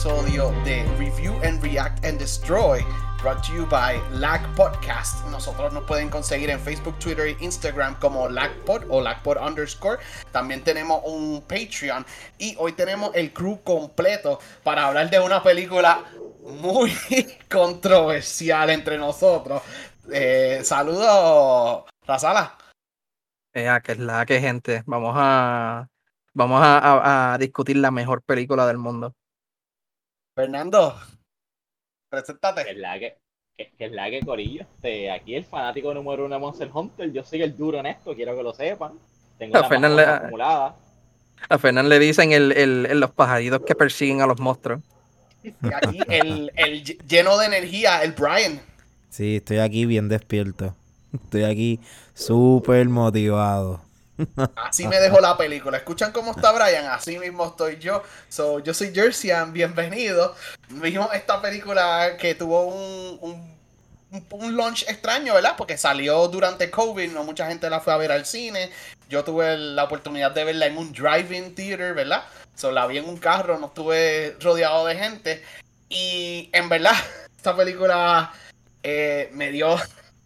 episodio de Review and React and Destroy, brought to you by Lag Podcast. Nosotros nos pueden conseguir en Facebook, Twitter e Instagram como LagPod o LagPod underscore. También tenemos un Patreon y hoy tenemos el crew completo para hablar de una película muy controversial entre nosotros. Eh, saludos, Razala. Eh, que es la que gente. Vamos a vamos a, a, discutir la mejor película del mundo. Fernando, preséntate. Que es la que, que, es la que Corillo. Este, aquí el fanático número uno de Monster Hunter. Yo soy el duro en esto, quiero que lo sepan. Tengo a Fernán le, acumulada. A Fernán le dicen el, el, los pajaritos que persiguen a los monstruos. Y aquí el, el lleno de energía, el Brian. Sí, estoy aquí bien despierto. Estoy aquí súper motivado. Así me dejó la película. ¿Escuchan cómo está Brian? Así mismo estoy yo. So, yo soy Jerseyan, bienvenido. Vimos esta película que tuvo un, un, un, launch extraño, ¿verdad? Porque salió durante COVID, no mucha gente la fue a ver al cine. Yo tuve la oportunidad de verla en un drive-in theater, ¿verdad? So, la vi en un carro, no estuve rodeado de gente. Y en verdad, esta película eh, me dio.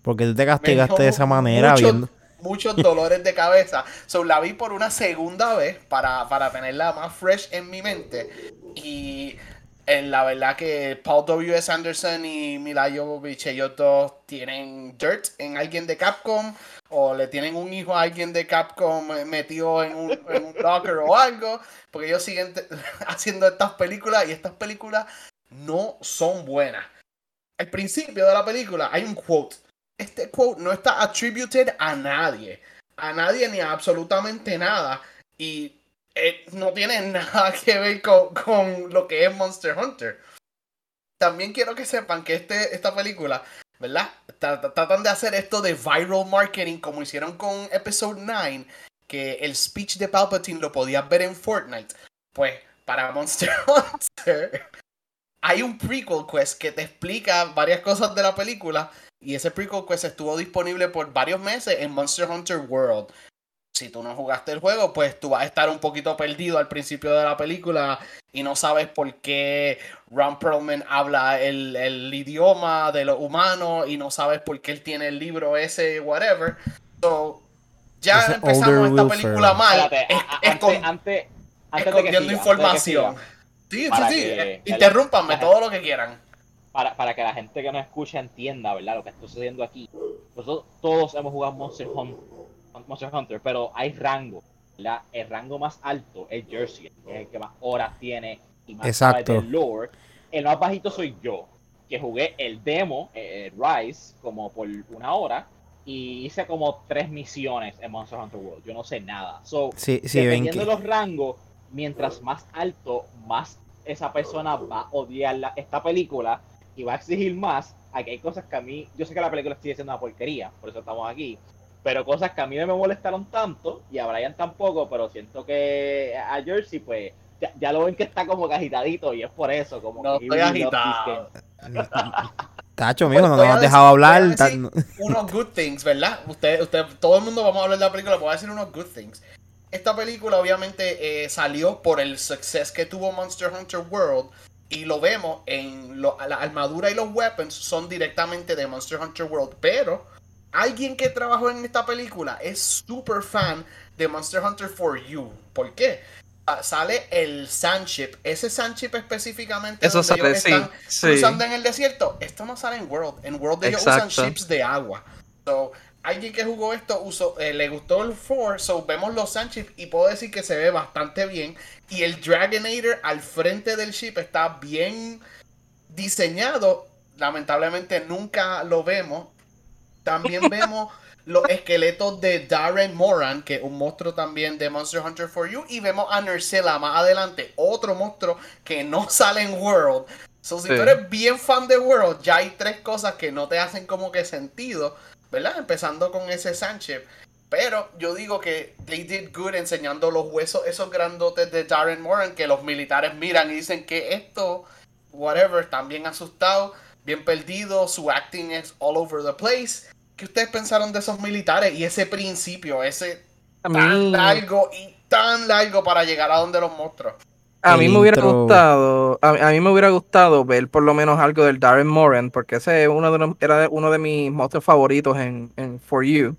Porque tú te castigaste de esa manera viendo muchos dolores de cabeza. So, la vi por una segunda vez para, para tenerla más fresh en mi mente. Y en la verdad que Paul W.S. Anderson y Mila Jovovich, ellos dos tienen dirt en alguien de Capcom o le tienen un hijo a alguien de Capcom metido en un, en un locker o algo, porque ellos siguen haciendo estas películas y estas películas no son buenas. Al principio de la película hay un quote este quote no está attributed a nadie. A nadie ni a absolutamente nada. Y eh, no tiene nada que ver con, lo que es Monster Hunter. También quiero que sepan que este, esta película, ¿verdad? Tratan de hacer esto de viral marketing como hicieron con Episode 9, que el speech de Palpatine lo podías ver en Fortnite. Pues para Monster Hunter hay un prequel quest que te explica varias cosas de la película y ese prequel quest estuvo disponible por varios meses en Monster Hunter World. Si tú no jugaste el juego, pues tú vas a estar un poquito perdido al principio de la película y no sabes por qué Ron Perlman habla el, el idioma de los humanos y no sabes por qué él tiene el libro ese, whatever. So, ya empezamos esta película mal. antes, escondiendo información. Sí, sí, sí. Interrúmpanme todo lo que quieran para, para que la gente que nos escucha entienda, ¿verdad? Lo que está sucediendo aquí. Nosotros todos hemos jugado Monster Hunter, Monster Hunter pero hay rango, ¿verdad? El rango más alto es Jersey, que es el que más horas tiene y más Exacto. del lore. El más bajito soy yo, que jugué el demo, eh, Rise, como por una hora, y hice como tres misiones en Monster Hunter World. Yo no sé nada. So, sí, sí, dependiendo de los rangos, mientras más alto, más esa persona va a odiar la, esta película y va a exigir más, aquí hay cosas que a mí, yo sé que la película sigue siendo una porquería, por eso estamos aquí, pero cosas que a mí no me molestaron tanto y a Brian tampoco, pero siento que a Jersey pues ya, lo ven que está como agitadito y es por eso, como no estoy agitado. Tacho, mijo, no nos has dejado hablar. Unos good things, ¿verdad? Usted, usted, todo el mundo vamos a hablar de la película, voy a decir unos good things. Esta película obviamente eh, salió por el success que tuvo Monster Hunter World y lo vemos en la armadura y los weapons son directamente de Monster Hunter World. Pero alguien que trabajó en esta película es super fan de Monster Hunter for You. ¿Por qué? Ah, sale el Sandship. Ese Sandship específicamente Eso donde ellos están cruzando en el desierto. Esto no sale en World. En World ellos usan ships de agua. So, alguien que jugó esto usó, eh, le gustó el 4, so vemos los Sandship y puedo decir que se ve bastante bien. Y el Dragonator al frente del ship está bien diseñado. Lamentablemente nunca lo vemos. También vemos los esqueletos de Darren Moran, que es un monstruo también de Monster Hunter for You. Y vemos a Nursella más adelante, otro monstruo que no sale en World. So, si tú eres bien fan de World, ya hay tres cosas que no te hacen como que sentido, ¿verdad? Empezando con ese Sánchez. Pero yo digo que they did good enseñando los huesos, esos grandotes de Darren Moran, que los militares miran y dicen que esto, whatever, están bien asustados, bien perdidos, su acting es all over the place. ¿Qué ustedes pensaron de esos militares y ese principio, ese tan largo y tan largo para llegar a donde los monstruos? A el mí me hubiera intro- gustado, a, a mí me hubiera gustado ver por lo menos algo del Darren Moran, porque ese es uno de los- era uno de mis monstruos favoritos en, en For You.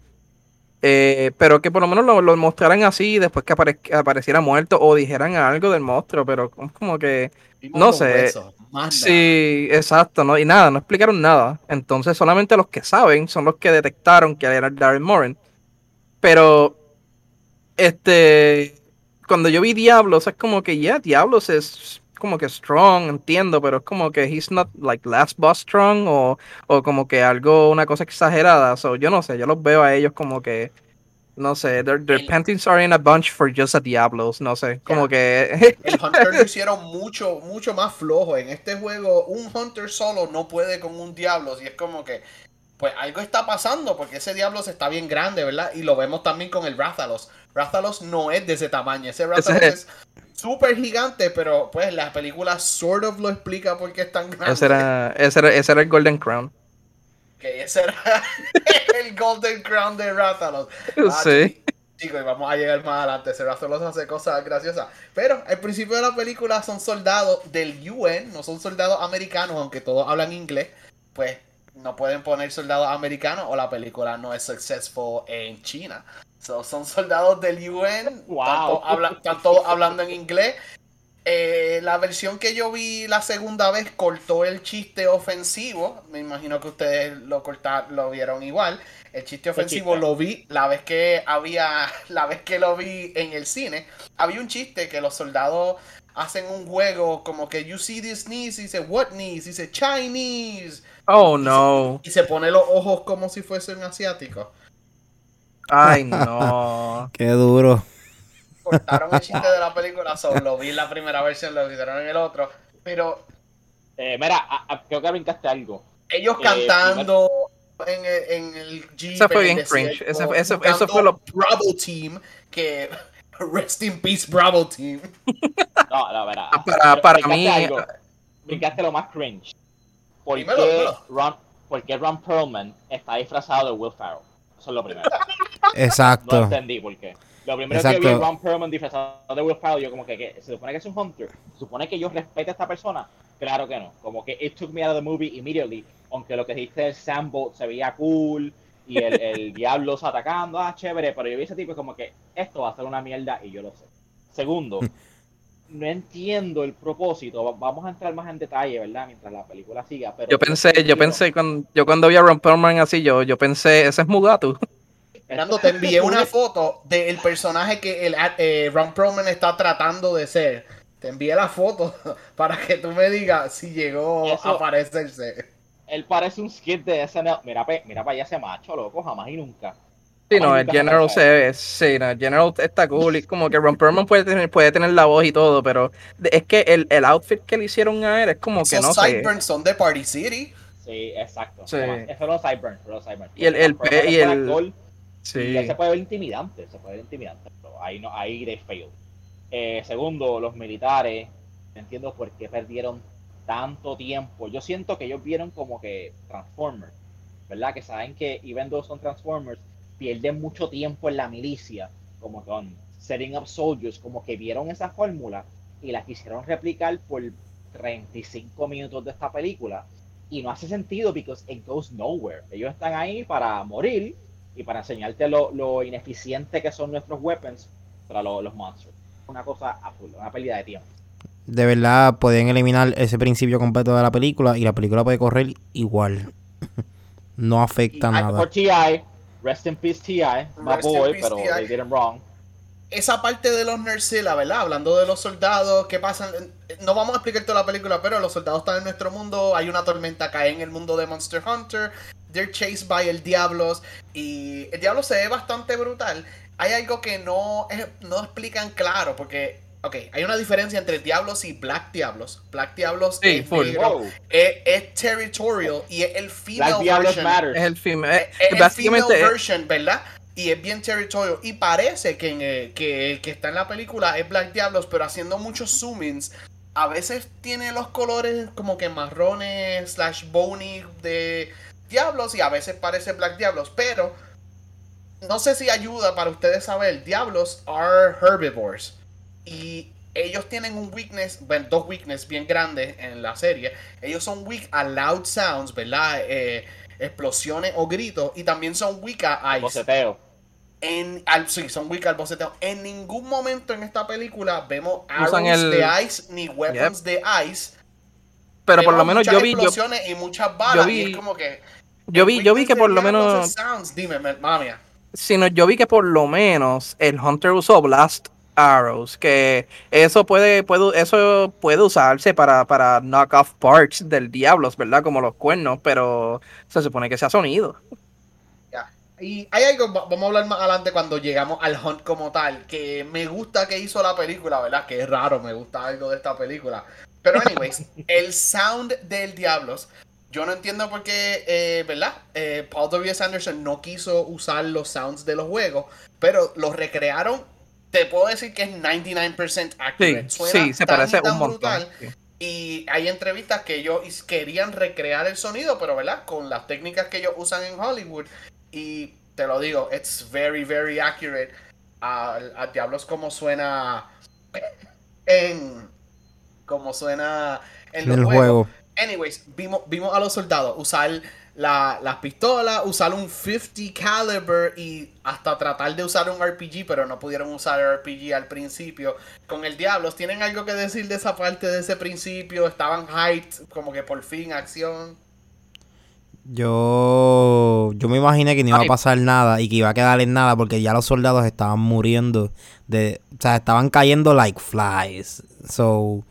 Eh, pero que por lo menos lo, lo mostraran así después que apare- que apareciera muerto o dijeran algo del monstruo, pero como- como que No sé. Sí, exacto, ¿no? Y nada, no explicaron nada. Entonces solamente los que saben son los que detectaron que era Darren Moran. Pero, este, cuando yo vi Diablos, es como que, ya, Diablos es como que strong, entiendo, pero es como que he's not like last boss strong o, o como que algo, una cosa exagerada. So, yo no sé, yo los veo a ellos como que, no sé, their, their El- panties are in a bunch for just a Diablos, no sé, como que... El Hunter lo hicieron mucho, mucho más flojo. En este juego, un Hunter solo no puede con un Diablos. Y es como que, pues algo está pasando, porque ese Diablos está bien grande, ¿verdad? Y lo vemos también con el Rathalos. Rathalos no es de ese tamaño. Ese Rathalos Ese- es súper gigante, pero pues la película sort of lo explica por qué es tan grande. ese, era, ese, era, ese era el Golden Crown. Que ese era el Golden Crown de Rathalos. Ah, sí. Chicos, y vamos a llegar más adelante. Se solo hace cosas graciosas. Pero al principio de la película son soldados del UN, no son soldados americanos, aunque todos hablan inglés. Pues no pueden poner soldados americanos o la película no es successful en China. So, son soldados del UN, Wow. están, todos habla- están todos hablando en inglés. Eh, la versión que yo vi la segunda vez cortó el chiste ofensivo. Me imagino que ustedes lo cortaron, lo vieron igual. El chiste ofensivo chiste? lo vi la vez que había, la vez que lo vi en el cine. Había un chiste que los soldados hacen un juego como que you see this knees dice what knees dice Chinese Oh no. y se pone los ojos como si fuesen asiáticos. Ay no. Qué duro. Cortaron el chiste de la película, so, lo vi en la primera versión, lo hicieron en el otro, pero Eh, mira, a- a- creo que brincaste algo. ellos Eh, cantando en el, en el Jeep. Eso fue bien cringe. Eso- eso- buscando eso fue lo- Bravo Team, que rest in peace Bravo Team. No, no, mira. Ah, Para, para brincaste mí, algo. Brincaste lo más cringe. ¿Por qué. Ron, por qué Ron Perlman está disfrazado de Will Ferrell? Eso es lo primero. No Exacto. entendí por qué. Lo primero que Exacto. vi a Ron Perlman disfrazado de Will Ferrell, yo como que, que se supone que es un hunter, se supone que yo respete a esta persona. Claro que no. Como que it took me out of the movie immediately. Aunque lo que dijiste el Sambo se veía cool y el, el diablo se atacando, ah, chévere, pero yo vi ese tipo y como que esto va a ser una mierda y yo lo sé. Segundo, no entiendo el propósito. Va- Vamos a entrar más en detalle, ¿verdad? Mientras la película siga. Pero yo pensé, yo pensé cuando yo cuando vi a Ron Perlman así, yo, yo pensé, ese es Mugatu. Fernando, te envié una foto del personaje que el eh, Ron Perlman está tratando de ser. Te envié la foto para que tú me digas si llegó Eso- a aparecerse. Él parece un skit de SNL. Mira, mira para allá ese macho, loco, jamás y nunca. Sí, no, el General se ve, sí, no, el General está cool y como que Ron Perlman puede tener, puede tener la voz y todo, pero es que el, el outfit que le hicieron a él es como que no Esos sé. sideburns son de Party City. Sí, exacto. Sí. Eso los fueron los Cyburns. Y el- el y el- Se puede ver intimidante, se puede ver intimidante, pero ahí no, ahí they failed. Eh, segundo, los militares, entiendo por qué perdieron tanto tiempo. Yo siento que ellos vieron como que Transformers, ¿verdad? Que saben que even though son Transformers, pierden mucho tiempo en la milicia, como con setting up soldiers, como que vieron esa fórmula y la quisieron replicar por 35 minutos de esta película. Y no hace sentido because it goes nowhere. Ellos están ahí para morir y para enseñarte lo, lo ineficiente que son nuestros weapons para lo- los monsters. Una cosa absurda, una pérdida de tiempo. De verdad, podían eliminar ese principio completo de la película y la película puede correr igual. no afecta Y- nada. Por TI, rest in peace TI, my boy, peace, pero they did him wrong. Esa parte de los Nercilla, ¿verdad? Hablando de los soldados, ¿qué pasa? No vamos a explicar toda la película, pero los soldados están en nuestro mundo, hay una tormenta, cae en el mundo de Monster Hunter, they're chased by el Diablos, y el Diablo se ve bastante brutal. Hay algo que no, no explican claro, porque, ok, hay una diferencia entre Diablos y Black Diablos. Black Diablos Sí, es, full. negro, Wow. es, es territorial y es el female Black Diablos version. matters. Es el film. Es es el básicamente, female version, ¿verdad? Y es bien territorial. Y parece que, eh, que el que está en la película es Black Diablos, pero haciendo muchos zoom-ins, a veces tiene los colores como que marrones slash bony de Diablos y a veces parece Black Diablos. Pero no sé si ayuda para ustedes saber, Diablos are herbivores. Y ellos tienen un weakness, bueno, dos weakness bien grandes en la serie. Ellos son weak a loud sounds, ¿verdad? Eh, explosiones o gritos. Y también son weak a ice. Boceteo. En, al, sí, son weak al boceteo. En ningún momento en esta película vemos Usan arrows el- de ice ni weapons de ice. Pero por lo menos yo vi, yo, y muchas balas. yo y vi- es como que. yo vi, yo vi que por lo menos, Sounds. Dime, mía. sino yo vi que por lo menos el Hunter usó Blast Arrows, que eso puede, puede, eso puede usarse para, para knock off parts del Diablos, ¿verdad? Como los cuernos, pero se supone que sea sonido. Y hay algo, va- vamos a hablar más adelante cuando llegamos al hunt como tal, que me gusta que hizo la película, ¿verdad? Que es raro, me gusta algo de esta película. Pero anyways, el sound del Diablos, yo no entiendo por qué, eh, ¿verdad? Eh, Paul W.S. Anderson no quiso usar los sounds de los juegos, pero los recrearon, te puedo decir que es 99% Sí, accurate. Suena sí, se tan parece tan un montón. brutal. sí. Y hay entrevistas que ellos querían recrear el sonido, pero ¿verdad? Con las técnicas que ellos usan en Hollywood. Y te lo digo, it's very, very accurate. A, a Diablos como suena en... Como suena en los el juegos. juego. Anyways, vimos, vimos a los soldados usar la- las pistolas, usar un 50 caliber y hasta tratar de usar un RPG, pero no pudieron usar el RPG al principio. Con el Diablos, ¿tienen algo que decir de esa parte de ese principio? Estaban hyped, como que por fin acción. Yo, yo me imaginé que no iba a pasar nada y que iba a quedar en nada porque ya los soldados estaban muriendo de, o sea, estaban cayendo like flies. So,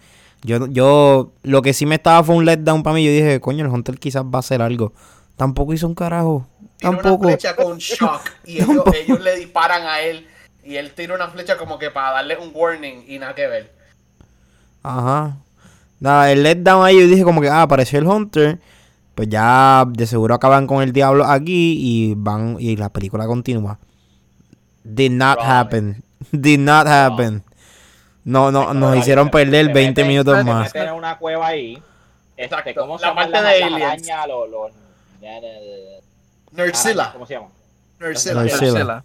yo, yo, lo que sí me estaba fue un letdown para mí. Yo dije, coño, el Hunter quizás va a hacer algo. Tampoco hizo un carajo. Tira una Tampoco. flecha con shock y ellos, ellos le disparan a él y él tira una flecha como que para darle un warning y nada que ver. Ajá. Nada, el letdown ahí yo dije como que, ah, apareció el Hunter. Pues ya de seguro acaban con el diablo aquí y van y la película continúa. Did not Wrong. happen. Did not happen. No, no, nos hicieron perder Se 20 meten- minutos más. meten en una cueva ahí. Este, Exacto, ¿Cómo se la parte de aliens. Los, ¿Cómo se llaman? Nersila. Nersila. Marcela.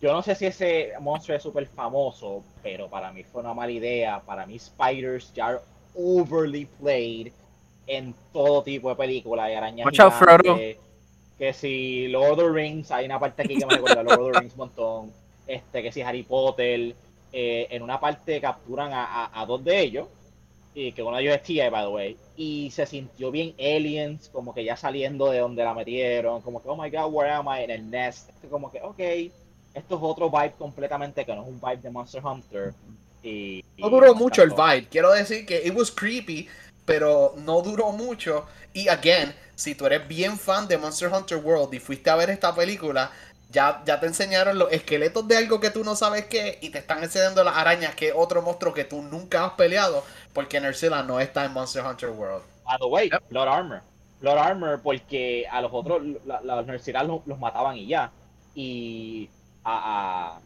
Yo no sé si ese monstruo es súper famoso, pero para mí fue una mala idea. Para mí spiders ya are overly played en todo tipo de películas. Y arañas Watch out, Frodo. Que si Lord of the Rings, hay una parte aquí que me recuerda a Lord of the Rings un montón. Este, que si Harry Potter, eh, en una parte capturan a, a- a dos de ellos. Y que uno de ellos es T.I., by the way. Y se sintió bien aliens, como que ya saliendo de donde la metieron. Como que, oh my god, where am I? En el nest. Como que, ok, esto es otro vibe completamente que no es un vibe de Monster Hunter. Y, No y duró me mucho el vibe. Quiero decir que it was creepy, pero no duró mucho. Y again, si tú eres bien fan de Monster Hunter World y fuiste a ver esta película, ya, ya te enseñaron los esqueletos de algo que tú no sabes qué y te están enseñando las arañas, que es otro monstruo que tú nunca has peleado, porque Nersila no está en Monster Hunter World. By the way, Yep. Blood Armor. Blood Armor porque a los otros, la- la- los Nerciral los, los mataban y ya. Y a,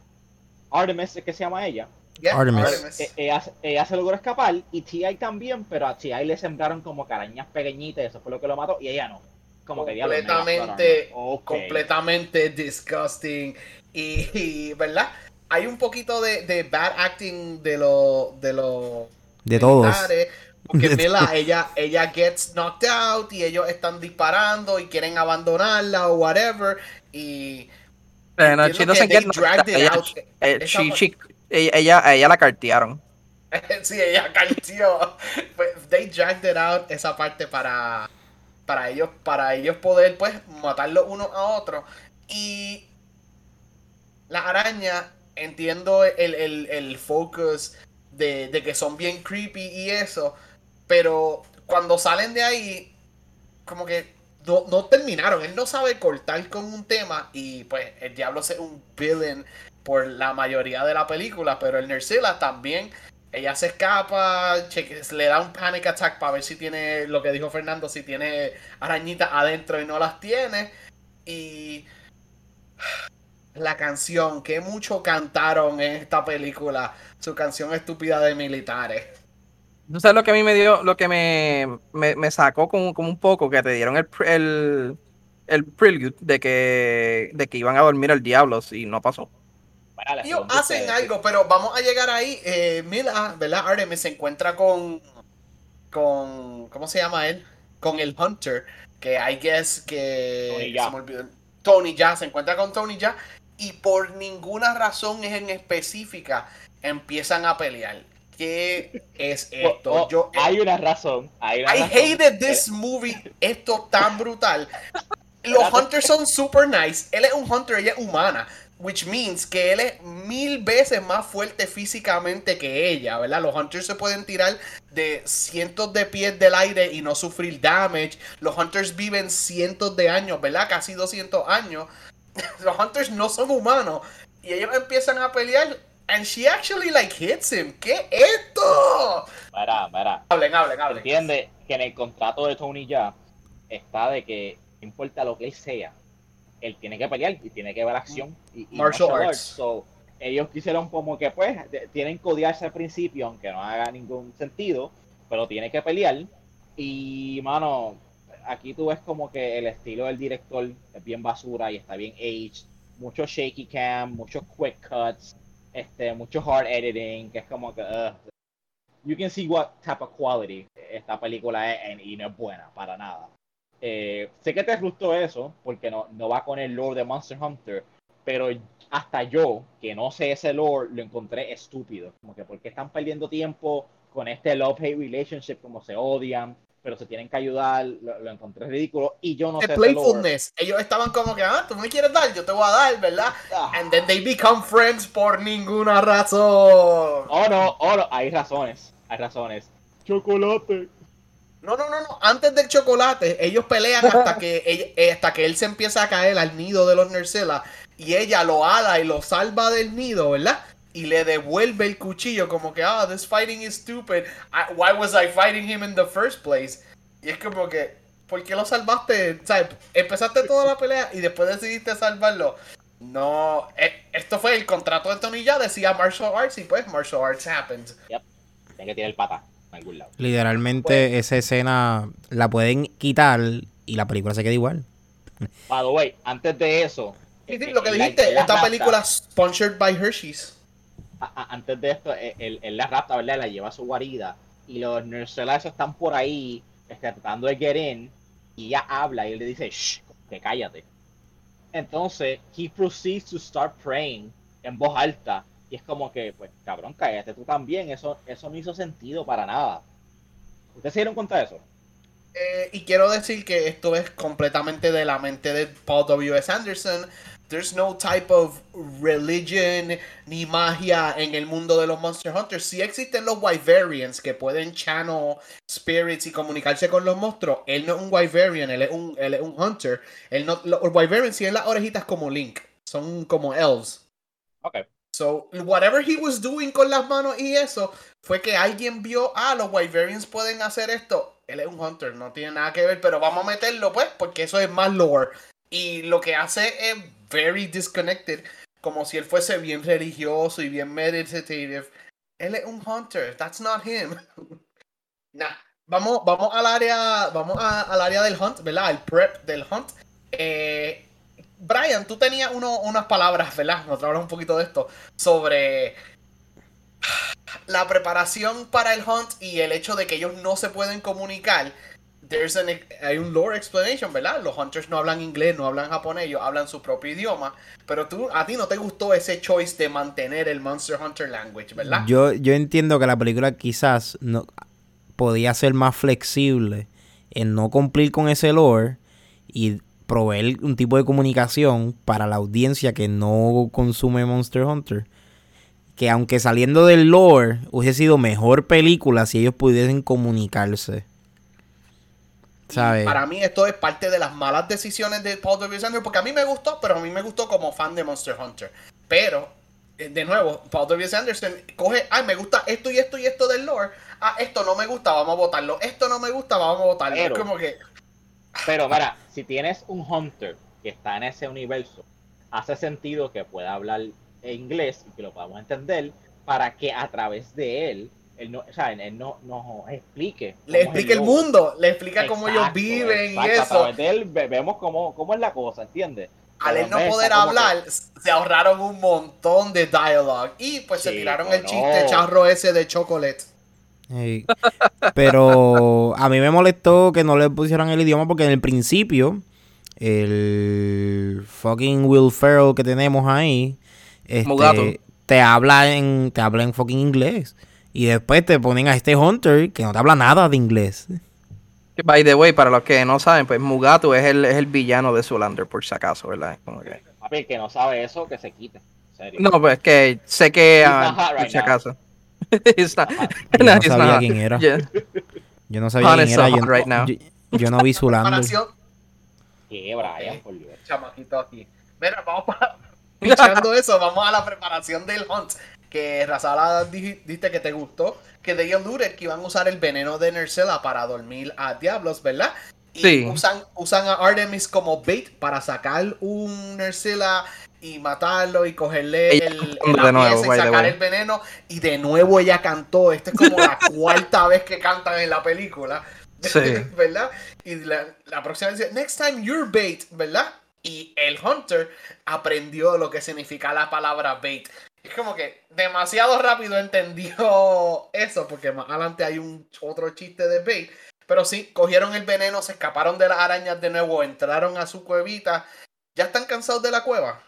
a Artemis, es que se llama ella, Yeah, Artemis. eh, ella, ella se logró escapar y T.I. también, pero a T.I. le sembraron como carañas pequeñitas y eso fue lo que lo mató y ella no. Como completamente, completamente disgusting. Y, y, ¿verdad? Hay un poquito de, de bad acting de los de los De todos. militares, Porque Mila, ella, ella gets knocked out y ellos están disparando y quieren abandonarla o whatever. Y no, she doesn't get knocked out. Ella- she- she- ella, ella, la cartearon. sí, ella cartió. Pues, they dragged it out esa parte para, para ellos, para ellos poder pues matarlo uno a otro. Y la araña, entiendo el, el, el focus de, de que son bien creepy y eso. Pero cuando salen de ahí, como que no, no terminaron. Él no sabe cortar con un tema. Y pues el diablo es un villain por la mayoría de la película. Pero el Nersila también. Ella se escapa, le da un panic attack para ver si tiene lo que dijo Fernando, si tiene arañitas adentro y no las tiene. Y la canción, que mucho cantaron en esta película, su canción estúpida de militares. ¿Tú sabes lo que a mí me dio, lo que me, me, sacó como, como un poco, que te dieron el, el, el prelude de que, de que iban a dormir al diablo y no pasó. A hacen ustedes, algo, pero vamos a llegar ahí. Eh, Mila, ¿verdad? Artemis se encuentra con. con. ¿Cómo se llama él? Con el Hunter. Que I guess que. Tony Jaa. se me olvidó. Tony ya se encuentra con Tony ya. Y por ninguna razón en específica empiezan a pelear. ¿Qué es Oh, esto? oh, Yo, hay una razón. Hay una I razón. hated this movie. Esto tan brutal. Los Hunters son super nice. Él es un Hunter, ella es humana. Which means que él es mil veces más fuerte físicamente que ella, ¿verdad? Los Hunters se pueden tirar de cientos de pies del aire y no sufrir damage. Los Hunters viven cientos de años, ¿verdad? Casi 200 años. Los Hunters no son humanos. Y ellos empiezan a pelear. And she actually like hits him. ¿Qué es esto? Mira, mira. Hablen, hablen, hablen. Entiende que en el contrato de Tony ya está de que no importa lo que él sea, él tiene que pelear y tiene que ver acción y, y Martial arts. So, ellos quisieron como que pues de- tienen que odiarse al principio, aunque no haga ningún sentido, pero tiene que pelear. Y mano, aquí tú ves como que el estilo del director es bien basura y está bien aged, mucho shaky cam, muchos quick cuts, este, mucho hard editing, que es como que you can see what type of quality esta película es y no es buena para nada. Eh, sé que te gustó eso porque no, no va con el lore de Monster Hunter, pero hasta yo, que no sé ese lore, lo encontré estúpido. Como que porque están perdiendo tiempo con este love-hate relationship, como se odian, pero se tienen que ayudar, lo, lo encontré ridículo y yo no de sé playfulness. Ellos estaban como que, ah, tú me quieres dar, yo te voy a dar, ¿verdad? Ah. And then they become friends por ninguna razón. Oh no, oh no, hay razones, hay razones. Chocolate. No, no, no, no. Antes del chocolate, ellos pelean hasta que ella- eh, hasta que él se empieza a caer al nido de los Nercella y ella lo ala y lo salva del nido, ¿verdad? Y le devuelve el cuchillo como que, ah, this fighting is stupid. I- why was I fighting him in the first place? Y es como que, ¿por qué lo salvaste? O sea, empezaste toda la pelea y después decidiste salvarlo. No, eh, esto fue el contrato de Tony ya decía martial arts y pues martial arts happened. Tiene que tirar el pata algún lado. Literalmente esa escena la pueden quitar y la película se queda igual. By the way, antes de eso. Sí, sí, eh, lo que él la- dijiste, él la esta rapta. película sponsored by Hershey's. a- a- antes de esto, eh, él, él la rapta, ¿verdad? La lleva a su guarida. Y los Nursela esos están por ahí, este, tratando de get in. Y ella habla y él le dice, shh, que cállate. Entonces, he proceeds to start praying en voz alta. Y es como que, pues, cabrón, cállate tú también. Eso, eso no hizo sentido para nada. ¿Ustedes se dieron cuenta de eso? Eh, y quiero decir que esto es completamente de la mente de Paul W.S. Anderson. There's no type of religion ni magia en el mundo de los Monster Hunters. Sí existen los Wyverians que pueden channel spirits y comunicarse con los monstruos. Él no es un Wyverian, él es un, él es un Hunter. Él no, los Wyverians tienen las orejitas como Link. Son como elves. Ok. So, whatever he was doing con las manos y eso, fue que alguien vio, ah, los Wyverians pueden hacer esto. Él es un hunter, no tiene nada que ver, pero vamos a meterlo, pues, porque eso es más lore. Y lo que hace es very disconnected, como si él fuese bien religioso y bien meditative. Él es un hunter, that's not him. nah, vamos, vamos al área, vamos a- al área del hunt, ¿verdad? Al prep del hunt. Eh, Brian, tú tenías uno- unas palabras, ¿verdad? Nos hablas un poquito de esto. Sobre la preparación para el hunt y el hecho de que ellos no se pueden comunicar. There's an- hay un lore explanation, ¿verdad? Los hunters no hablan inglés, no hablan japonés, ellos hablan su propio idioma. Pero tú, a ti no te gustó ese choice de mantener el Monster Hunter language, ¿verdad? Yo, yo entiendo que la película quizás no podía ser más flexible en no cumplir con ese lore y proveer un tipo de comunicación para la audiencia que no consume Monster Hunter. Que aunque saliendo del lore hubiese sido mejor película si ellos pudiesen comunicarse. ¿Sabes? Para mí esto es parte de las malas decisiones de Paul W. Anderson, porque a mí me gustó, pero a mí me gustó como fan de Monster Hunter. Pero, eh, de nuevo, Paul W. Anderson coge, ay, me gusta esto y esto y esto del lore. Ah, esto no me gusta, vamos a votarlo. Esto no me gusta, vamos a votarlo. Pero- es como que, Pero mira, si tienes un Hunter que está en ese universo, hace sentido que pueda hablar inglés y que lo podamos entender para que a través de él, él, no, o sea, él no, nos explique. le explica el mundo, le explica cómo ellos Exacto, viven y exacto, A eso. través de él ve- vemos cómo, cómo es la cosa, ¿entiendes? al él no poder hablar, se ahorraron un montón de dialogue. Y pues se tiraron el no. chiste charro ese de chocolate. Pero a mí me molestó que no le pusieran el idioma porque en el principio el fucking Will Ferrell que tenemos ahí Mugato. este, te habla en te habla en fucking inglés y después te ponen a este Hunter que no te habla nada de inglés. Que, By the way, para los que no saben, pues Mugatu es el, es el villano de Zoolander, por si acaso, ¿verdad? Como que- Papi, el que no sabe eso, que se quite. En serio. No, pues es que sé que ah, por si now. He's not- Yo no, no sabía not. quién era. Yeah. Yo no sabía quién era. Yo, right now. yo- yo no vi. Comparación, ¿Qué, Brian? Por Dios. chamaquito aquí. Mira, vamos para. Pichando eso, vamos a la preparación del hunt. Que Razala dijiste que te gustó. Que de alluded que iban a usar el veneno de Nercella para dormir a diablos, ¿verdad? Y Sí. usan, usan a Artemis como bait para sacar un Nercella y matarlo y cogerle Ella el, de nuevo, pieza y sacar el veneno. Y de nuevo ella cantó. Esta es como la cuarta vez que cantan en la película. Sí. ¿Verdad? Y la, la próxima vez dice, next time you're bait, ¿verdad? Y el Hunter aprendió lo que significa la palabra bait. Es como que demasiado rápido entendió eso, porque más adelante hay un otro chiste de bait. Pero sí, cogieron el veneno, se escaparon de las arañas de nuevo, entraron a su cuevita. ¿Ya están cansados de la cueva?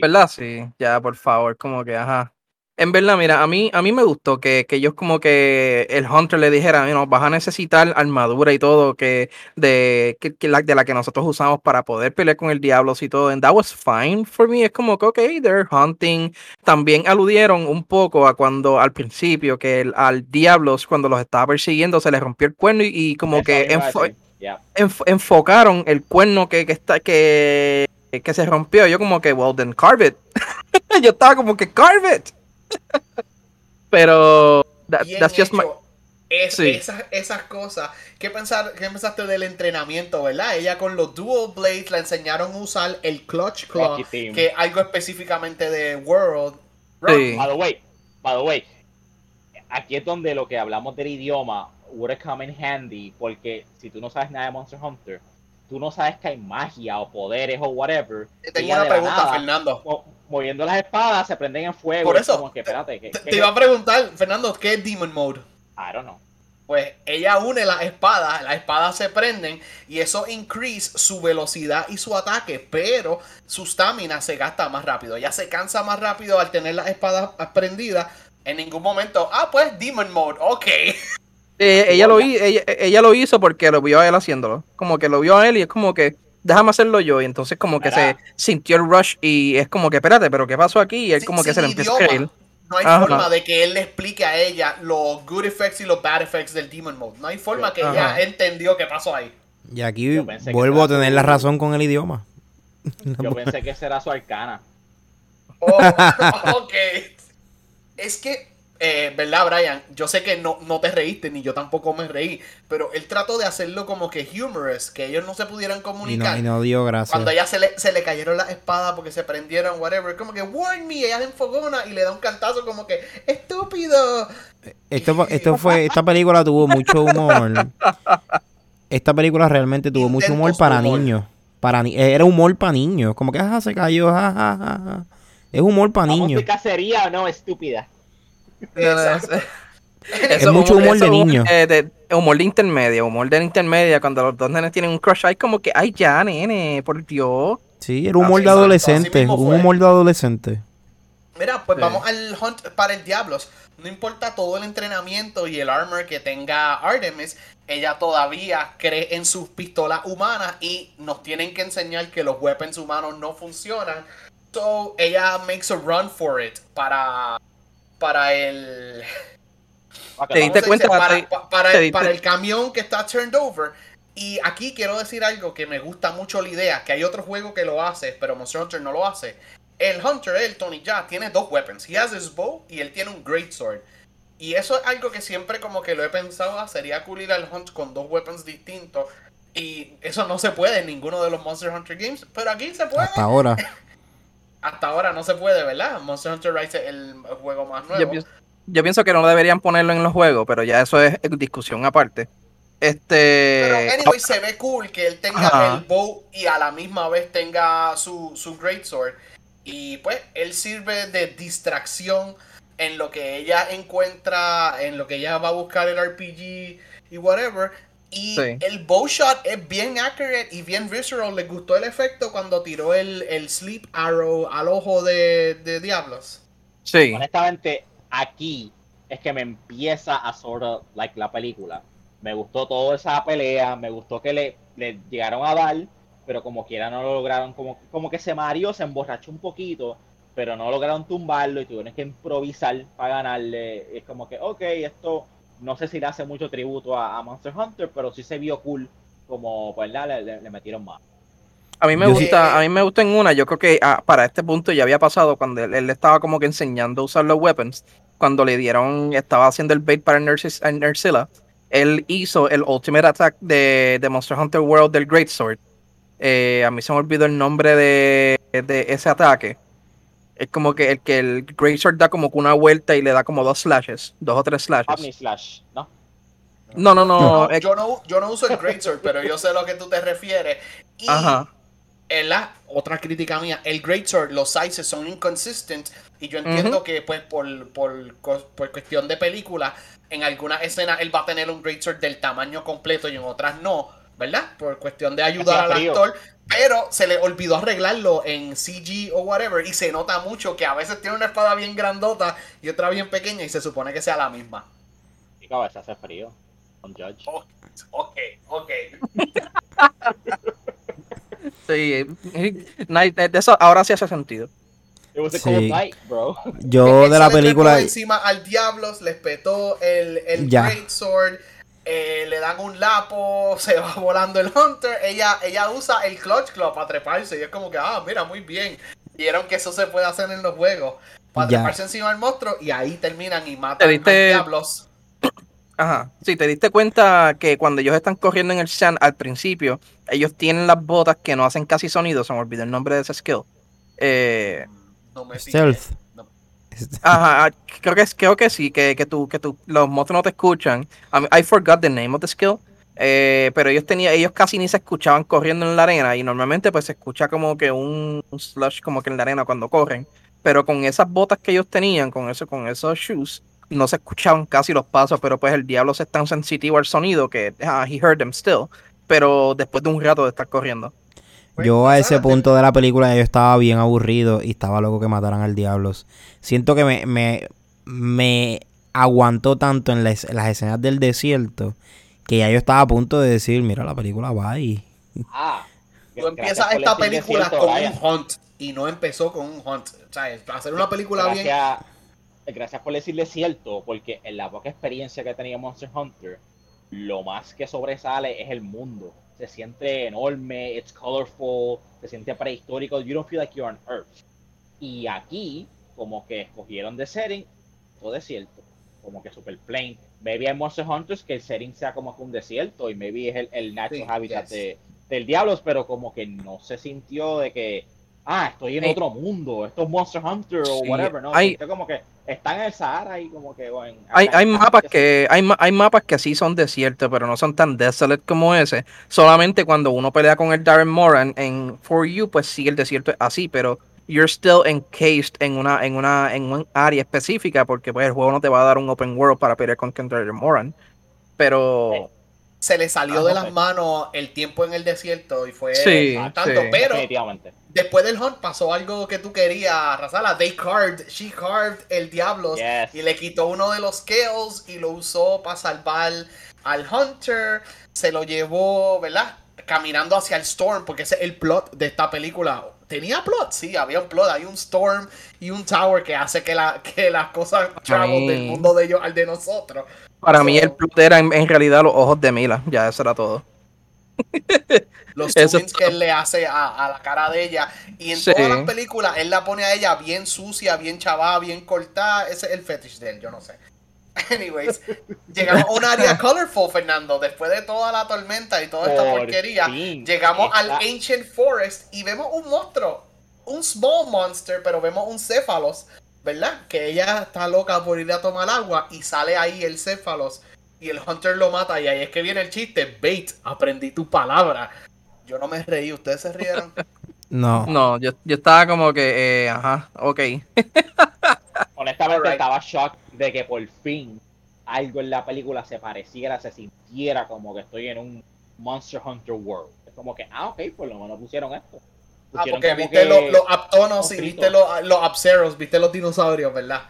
¿Verdad? Sí, ya, por favor, como que, ajá. En verdad, mira, a mí, a mí me gustó que, que ellos como que el Hunter le dijera, you know, vas a necesitar armadura y todo que de, que, que la, de la que nosotros usamos para poder pelear con el diablo y todo. And that was fine for me. Es como que, ok, they're hunting. También aludieron un poco a cuando al principio que el- al diablos cuando los estaba persiguiendo se les rompió el cuerno y, y como Eso que enfo- enf- enfocaron el cuerno que, que está que, que se rompió. Yo como que, well, then carve it. Yo estaba como que carve it. Pero that- Bien that's just my hecho. Es- Sí. esas, esas cosas. ¿Qué, pensar, ¿Qué pensaste del entrenamiento, verdad? Ella con los Dual Blades la enseñaron a usar el Clutch Claw, Rocky que es algo específicamente de World. Sí. By the way, by the way, aquí es donde lo que hablamos del idioma would come in handy, porque si tú no sabes nada de Monster Hunter, tú no sabes que hay magia o poderes o whatever. Tengo una pregunta, nada, Fernando. mo- moviendo las espadas se prenden en fuego. Por es eso, como que, espérate, ¿qué- Te, qué te iba a preguntar, Fernando, ¿qué es Demon Mode? I don't know. Pues ella une las espadas, las espadas se prenden y eso increase su velocidad y su ataque, pero su estamina se gasta más rápido. Ella se cansa más rápido al tener las espadas prendidas. En ningún momento, ah, pues Demon Mode, ok. Eh, ella, lo, ella, ella lo hizo porque lo vio a él haciéndolo. Como que lo vio a él y es como que, déjame hacerlo yo. Y entonces como que Mira. se sintió el rush y es como que, espérate, pero ¿qué pasó aquí? Y él Sin- como que se le empieza a creer. No hay Ajá. forma de que él le explique a ella los good effects y los bad effects del Demon Mode. No hay forma que ella Ajá. entendió qué pasó ahí. Y aquí vuelvo a tener la razón con el idioma. Yo pensé que ese era su arcana. Oh, ok. Es que, eh, ¿verdad, Brian? Yo sé que no, no te reíste, ni yo tampoco me reí, pero él trató de hacerlo como que humorous, que ellos no se pudieran Y comunicar. no, y no dio gracias. Cuando a ella se le, se le cayeron las espadas porque se prendieron, whatever, como que, warn me, ella se enfogona y le da un cantazo como que, estúpido. Esto, esto fue, esta película tuvo mucho humor. Esta película realmente tuvo mucho humor para humor. niños. Para ni- era humor para niños. Como que ajá, se cayó, ja, ja, ja, ja. Es humor para ¿Vamos niños. de cacería o no, estúpida? Es mucho humor de niño. De, de- humor de intermedia, humor de intermedia, cuando los dos nenes tienen un crush, hay como que, ay ya, nene, por Dios. Sí, era humor Así de adolescente. Un humor de adolescente. Mira, pues Sí. vamos al hunt para el diablos. No importa todo el entrenamiento y el armor que tenga Artemis, ella todavía cree en sus pistolas humanas y nos tienen que enseñar que los weapons humanos no funcionan. So ella makes a run for it para para el que Te diste ¿cómo se cuenta, para, el, para el camión que está turned over. Y aquí quiero decir algo que me gusta mucho la idea, que hay otro juego que lo hace, pero Monster Hunter no lo hace. El Hunter, el Tony Jaa, tiene dos weapons. He has his bow y él tiene un great sword. Y eso es algo que siempre como que lo he pensado, ah, sería cool ir al hunt con dos weapons distintos. Y eso no se puede en ninguno de los Monster Hunter games, pero aquí se puede. Hasta ahora. Hasta ahora no se puede, ¿verdad? Monster Hunter Rise es el juego más nuevo. Yo, pienso- yo pienso que no deberían ponerlo en los juegos, pero ya eso es discusión aparte. Este. Pero anyway, se ve cool que él tenga Ajá. el bow y a la misma vez tenga su, su greatsword. Y pues él sirve de distracción en lo que ella encuentra, en lo que ella va a buscar el RPG y whatever. Y Sí. el bow shot es bien accurate y bien visceral. ¿Les gustó el efecto cuando tiró el, el sleep arrow al ojo de, de Diablos? Sí. Honestamente, aquí es que me empieza a sort of like la película. Me gustó toda esa pelea, me gustó que le, le llegaron a dar, pero como quiera no lo lograron, como, como que se mareó, se emborrachó un poquito, pero no lograron tumbarlo y tuvieron que improvisar para ganarle. Es como que, ok, esto no sé si le hace mucho tributo a, a Monster Hunter, pero sí se vio cool, como, pues, ¿verdad? Le, le- le metieron más. A mí me Yo sí- gusta, a mí me gusta en una, yo creo que ah, para este punto ya había pasado cuando él, él le estaba como que enseñando a usar los weapons, cuando le dieron, estaba haciendo el bait para Nerscylla, él hizo el ultimate attack de, de Monster Hunter World del Great Sword. Eh, a mí se me olvidó el nombre de, de ese ataque. Es como que el que el Great Sword da como que una vuelta y le da como dos slashes, dos o tres slashes. Omni Slash, ¿no? No, no, no. Yo no, eh, yo no, yo no uso el greatsword, pero yo sé a lo que tú te refieres. Y Ajá. en la otra crítica mía, el greatsword, los sizes son inconsistent y yo entiendo que pues por, por, por cuestión de película, en algunas escenas él va a tener un greatsword del tamaño completo y en otras no, ¿verdad? Por cuestión de ayudar Hacía al frío. actor, pero se le olvidó arreglarlo en CG o whatever y se nota mucho que a veces tiene una espada bien grandota y otra bien pequeña y se supone que sea la misma. Y cabeza hace frío. Con Judge. Ok, ok. Sí, eh, Night- de eso ahora sí hace sentido. It was a Sí. cold night, bro. Yo de la película. encima al Diablos, les petó el, el Ya. Great Sword, eh, le dan un lapo, se va volando el Hunter. Ella, ella usa el Clutch Club para treparse y es como que, ah, mira, muy bien. Vieron que eso se puede hacer en los juegos. Para Ya. treparse encima del monstruo y ahí terminan y Te matan diste- al Diablos. Ajá. Sí, te diste cuenta que cuando ellos están corriendo en el sand al principio, ellos tienen las botas que no hacen casi sonido. Se me olvidó el nombre de ese skill. Eh, No me fijé. Stealth. No. ajá, ah, creo que, creo que sí, que, que, tú, que tú, los monstruos no te escuchan. I, mean, I forgot the name of the skill. eh, pero ellos tenían, ellos casi ni se escuchaban corriendo en la arena. Y normalmente pues se escucha como que un, un slush como que en la arena cuando corren. Pero con esas botas que ellos tenían, con eso, con esos shoes, no se escuchaban casi los pasos, pero pues el diablo es tan sensitivo al sonido que ah, he heard them still. Pero después de un rato de estar corriendo. Pues, Yo a quizás ese punto de la película yo estaba bien aburrido y estaba loco que mataran al Diablos. Siento que me, me, me aguantó tanto en las, en las escenas del desierto que ya yo estaba a punto de decir, mira, la película va y... Ah. Tú empiezas esta película desierto, con un hunt y no empezó con un hunt. O sea, para hacer una película bien. Gracias, gracias por decirle cierto, porque en la poca experiencia que tenía Monster Hunter, lo más que sobresale es el mundo. Se siente enorme, it's colorful, se siente prehistórico. You don't feel like you're on Earth. Y aquí, como que escogieron de setting todo desierto, como que super plain. Maybe hay Monster Hunters que el setting sea como que un desierto y maybe es el, el natural Sí, habitat yes. de, del Diablos, pero como que no se sintió de que, ah, estoy en Eh, otro mundo, esto es Monster Hunter o sí, whatever, ¿no? hay- como que están en el Sahara y como que, bueno, Hay, hay mapas que hay, hay mapas que sí son desiertos, pero no son tan desolate como ese. Solamente cuando uno pelea con el Darren Moran en For You, pues sí el desierto es así, pero you're still encased en una en una en un área específica porque pues el juego no te va a dar un open world para pelear con Darren Moran. Pero se le salió Ah, de las manos el tiempo en el desierto y fue Sí, tanto. sí. Pero después del hunt pasó algo que tú querías, Razala. They carved, she carved el diablo Yes. y le quitó uno de los scales y lo usó para salvar al hunter. Se lo llevó, ¿verdad? Caminando hacia el storm, porque ese es el plot de esta película. ¿Tenía plot? Sí, había un plot. Hay un storm y un tower que hace que, la, que las cosas travel del mundo de ellos al de nosotros. Para mí el plot era en, en realidad los ojos de Mila, ya eso era todo. los zooms que él le hace a, a la cara de ella. Y en Sí. todas las películas, él la pone a ella bien sucia, bien chavada, bien cortada. Ese es el fetish de él, yo no sé. Anyways, llegamos a un área colorful, Fernando. Después de toda la tormenta y toda esta Por porquería, fin. llegamos al Ancient Forest y vemos un monstruo. Un small monster, pero vemos un céfalos, ¿verdad? Que ella está loca por ir a tomar agua y sale ahí el céfalos y el Hunter lo mata y ahí es que viene el chiste, bait, aprendí tu palabra. Yo no me reí, ustedes se rieron. No. No, yo, yo estaba como que, eh, ajá, ok. Honestamente estaba shock de que por fin algo en la película se pareciera, se sintiera como que estoy en un Monster Hunter World. Es como que, ah, ok, por lo menos pusieron esto. Ah, porque viste los, los Aptonos y viste los, los Apceros, viste los dinosaurios, ¿verdad?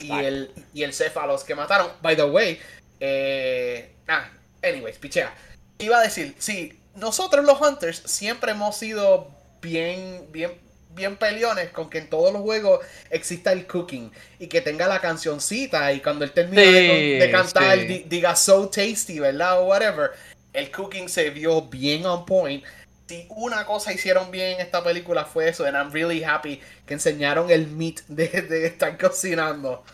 y el, y el Céfalos que mataron. By the way, eh, ah, anyways, pichea. Iba a decir, sí, nosotros los Hunters siempre hemos sido bien, bien, bien peleones con que en todos los juegos exista el cooking y que tenga la cancioncita y cuando él termine de, Sí, de cantar sí. di- diga so tasty, ¿verdad? O whatever. El cooking se vio bien on point. Si una cosa hicieron bien en esta película fue eso, and I'm really happy que enseñaron el meat de, de estar cocinando.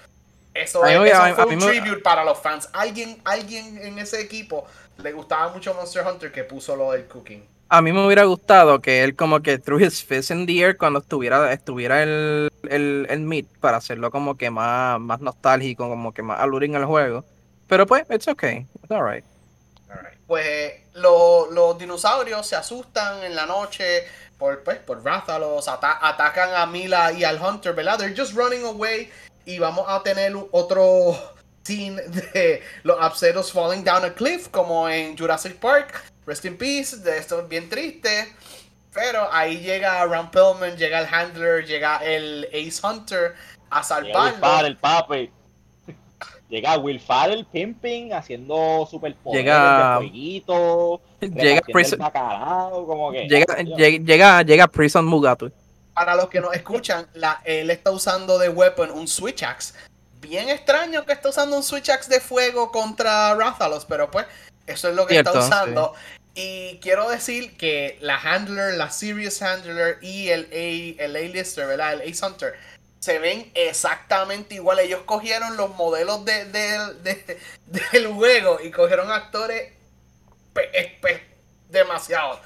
Eso, es, eso a fue a un me- tribute para los fans. Alguien, alguien en ese equipo le gustaba mucho Monster Hunter que puso lo del cooking. A mí me hubiera gustado que él como que threw his fist in the air cuando estuviera, estuviera el, el, el meat para hacerlo como que más, más nostálgico, como que más alluring al juego. Pero pues, it's okay. It's alright. Pues lo- los dinosaurios se asustan en la noche por, pues, por Rathalos, ata- atacan a Mila y al Hunter, ¿verdad? They're just running away y vamos a tener otro scene de los Apceros falling down a cliff como en Jurassic Park. Rest in peace, de esto es bien triste. Pero ahí llega Ron Pillman, llega el Handler, llega el Ace Hunter a salvarlo. Farrell, papi. Llega Will Farrell pimping haciendo superpoderes Llega- de fueguito, Llega, Prison, bacalao, como que... llega, llega, llega, llega Prison Mugatu. Para los que nos escuchan, la, él está usando de weapon un Switch Axe. Bien extraño que está usando un Switch Axe de fuego contra Rathalos, pero pues eso es lo que Cierto, está usando. Y quiero decir que la Handler, la Serious Handler y el A, el A-Lister, ¿verdad? El Ace Hunter, se ven exactamente igual. Ellos cogieron los modelos de, de- de- del juego y cogieron actores pe- pe- demasiado.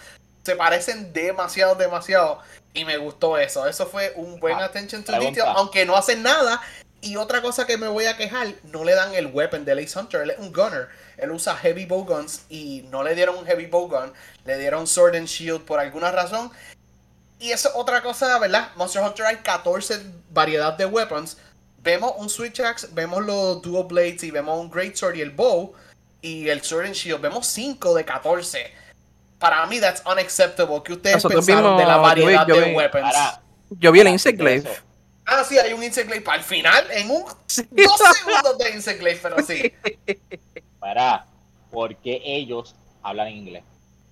Se parecen demasiado, demasiado. Y me gustó eso. Eso fue un buen Ah, attention to detail. Aunque no hacen nada. Y otra cosa que me voy a quejar, no le dan el weapon del Ace Hunter. Él es un gunner. Él usa heavy bow guns y no le dieron un heavy bow gun. Le dieron sword and shield por alguna razón. Y eso es otra cosa, ¿verdad? Monster Hunter hay 14 variedad de weapons. Vemos un Switch Axe, vemos los Dual Blades y vemos un Great Sword y el Bow. Y el Sword and Shield. Vemos 5 de 14. Para mí, that's unacceptable. ¿Qué ustedes Nosotros pensaron de la vimos- yo vi- variedad yo de vi- weapons? Para, Yo vi el Insect de Glaive. Ah, sí, hay un Insect Glaive para el final. En un dos segundos de Insect Glaive, pero sí. Para, porque ellos hablan inglés.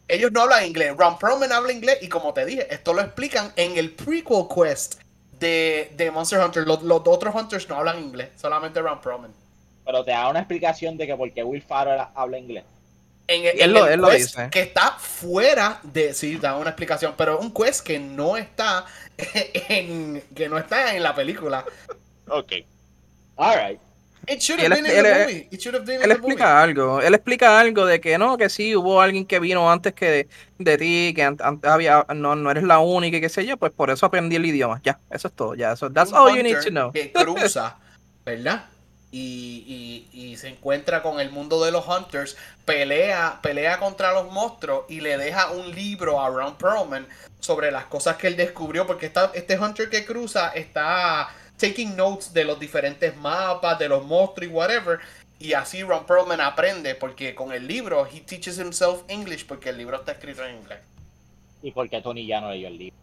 Ellos no hablan inglés. Ron Perlman habla inglés. Y como te dije, esto lo explican en el prequel quest de, de Monster Hunter. Los, los otros Hunters no hablan inglés. Solamente Ron Perlman. Pero te da una explicación de que por qué Will Farrell habla inglés. En el, Él en lo- el él lo quest dice. que está fuera de. Sí, da una explicación. Pero un quest que no está en. Que no está en la película. Ok. Alright. It should have él been in the movie. It should have been in Él the movie. explica algo, él explica algo de que no, que sí, hubo alguien que vino antes que de, de ti, que an- antes había, no, no eres la única y qué sé yo, pues por eso aprendí el idioma. Ya, eso es todo, ya, eso, that's un all you need to know. Que cruza, ¿verdad? Y, y- y se encuentra con el mundo de los hunters, pelea, pelea contra los monstruos y le deja un libro a Ron Perlman sobre las cosas que él descubrió, porque esta- este hunter que cruza está taking notes de los diferentes mapas, de los monstruos y whatever. Y así Ron Perlman aprende, porque con el libro, he teaches himself English, porque el libro está escrito en inglés. Y porque Tony ya no leyó el libro.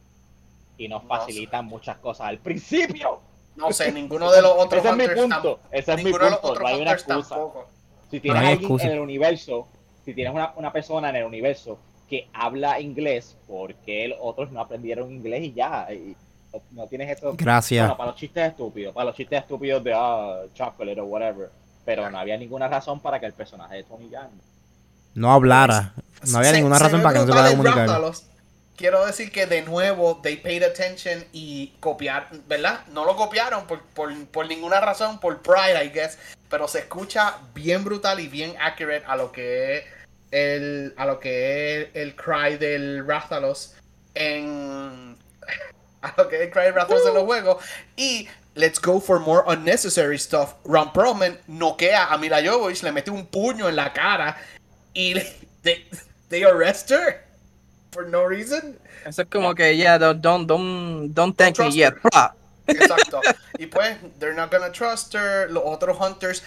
Y nos No facilitan muchas cosas al principio. No sé, ninguno de los otros Ese es mi punto. Ese es mi punto. No hay una excusa. tampoco. Si tienes No alguien excusa. en el universo, si tienes una, una persona en el universo que habla inglés, porque los otros no aprendieron inglés y ya? Y no, tienes esto. Gracias. Bueno, para los chistes estúpidos, para los chistes estúpidos de ah, chocolate o whatever. Pero no había ninguna razón para que el personaje de Tony Jan No hablara. No había Se- ninguna se razón para que no se el comunicar. Quiero decir que de nuevo, they paid attention y copiar, ¿verdad? No lo copiaron por, por, por ninguna razón, por pride, I guess. Pero se escucha bien brutal y bien accurate a lo que es el, a lo que es el cry del Rathalos en a lo que es Rathalos en los juegos. Y let's go for more unnecessary stuff. Ron Perlman noquea a Mila Jovovich, le mete un puño en la cara y le- they, they arrest her for no reason. Eso es como que, yeah, don't, don't, don't, don't thank me trust yet. her. Exacto. Y pues, they're not gonna trust her. Los otros hunters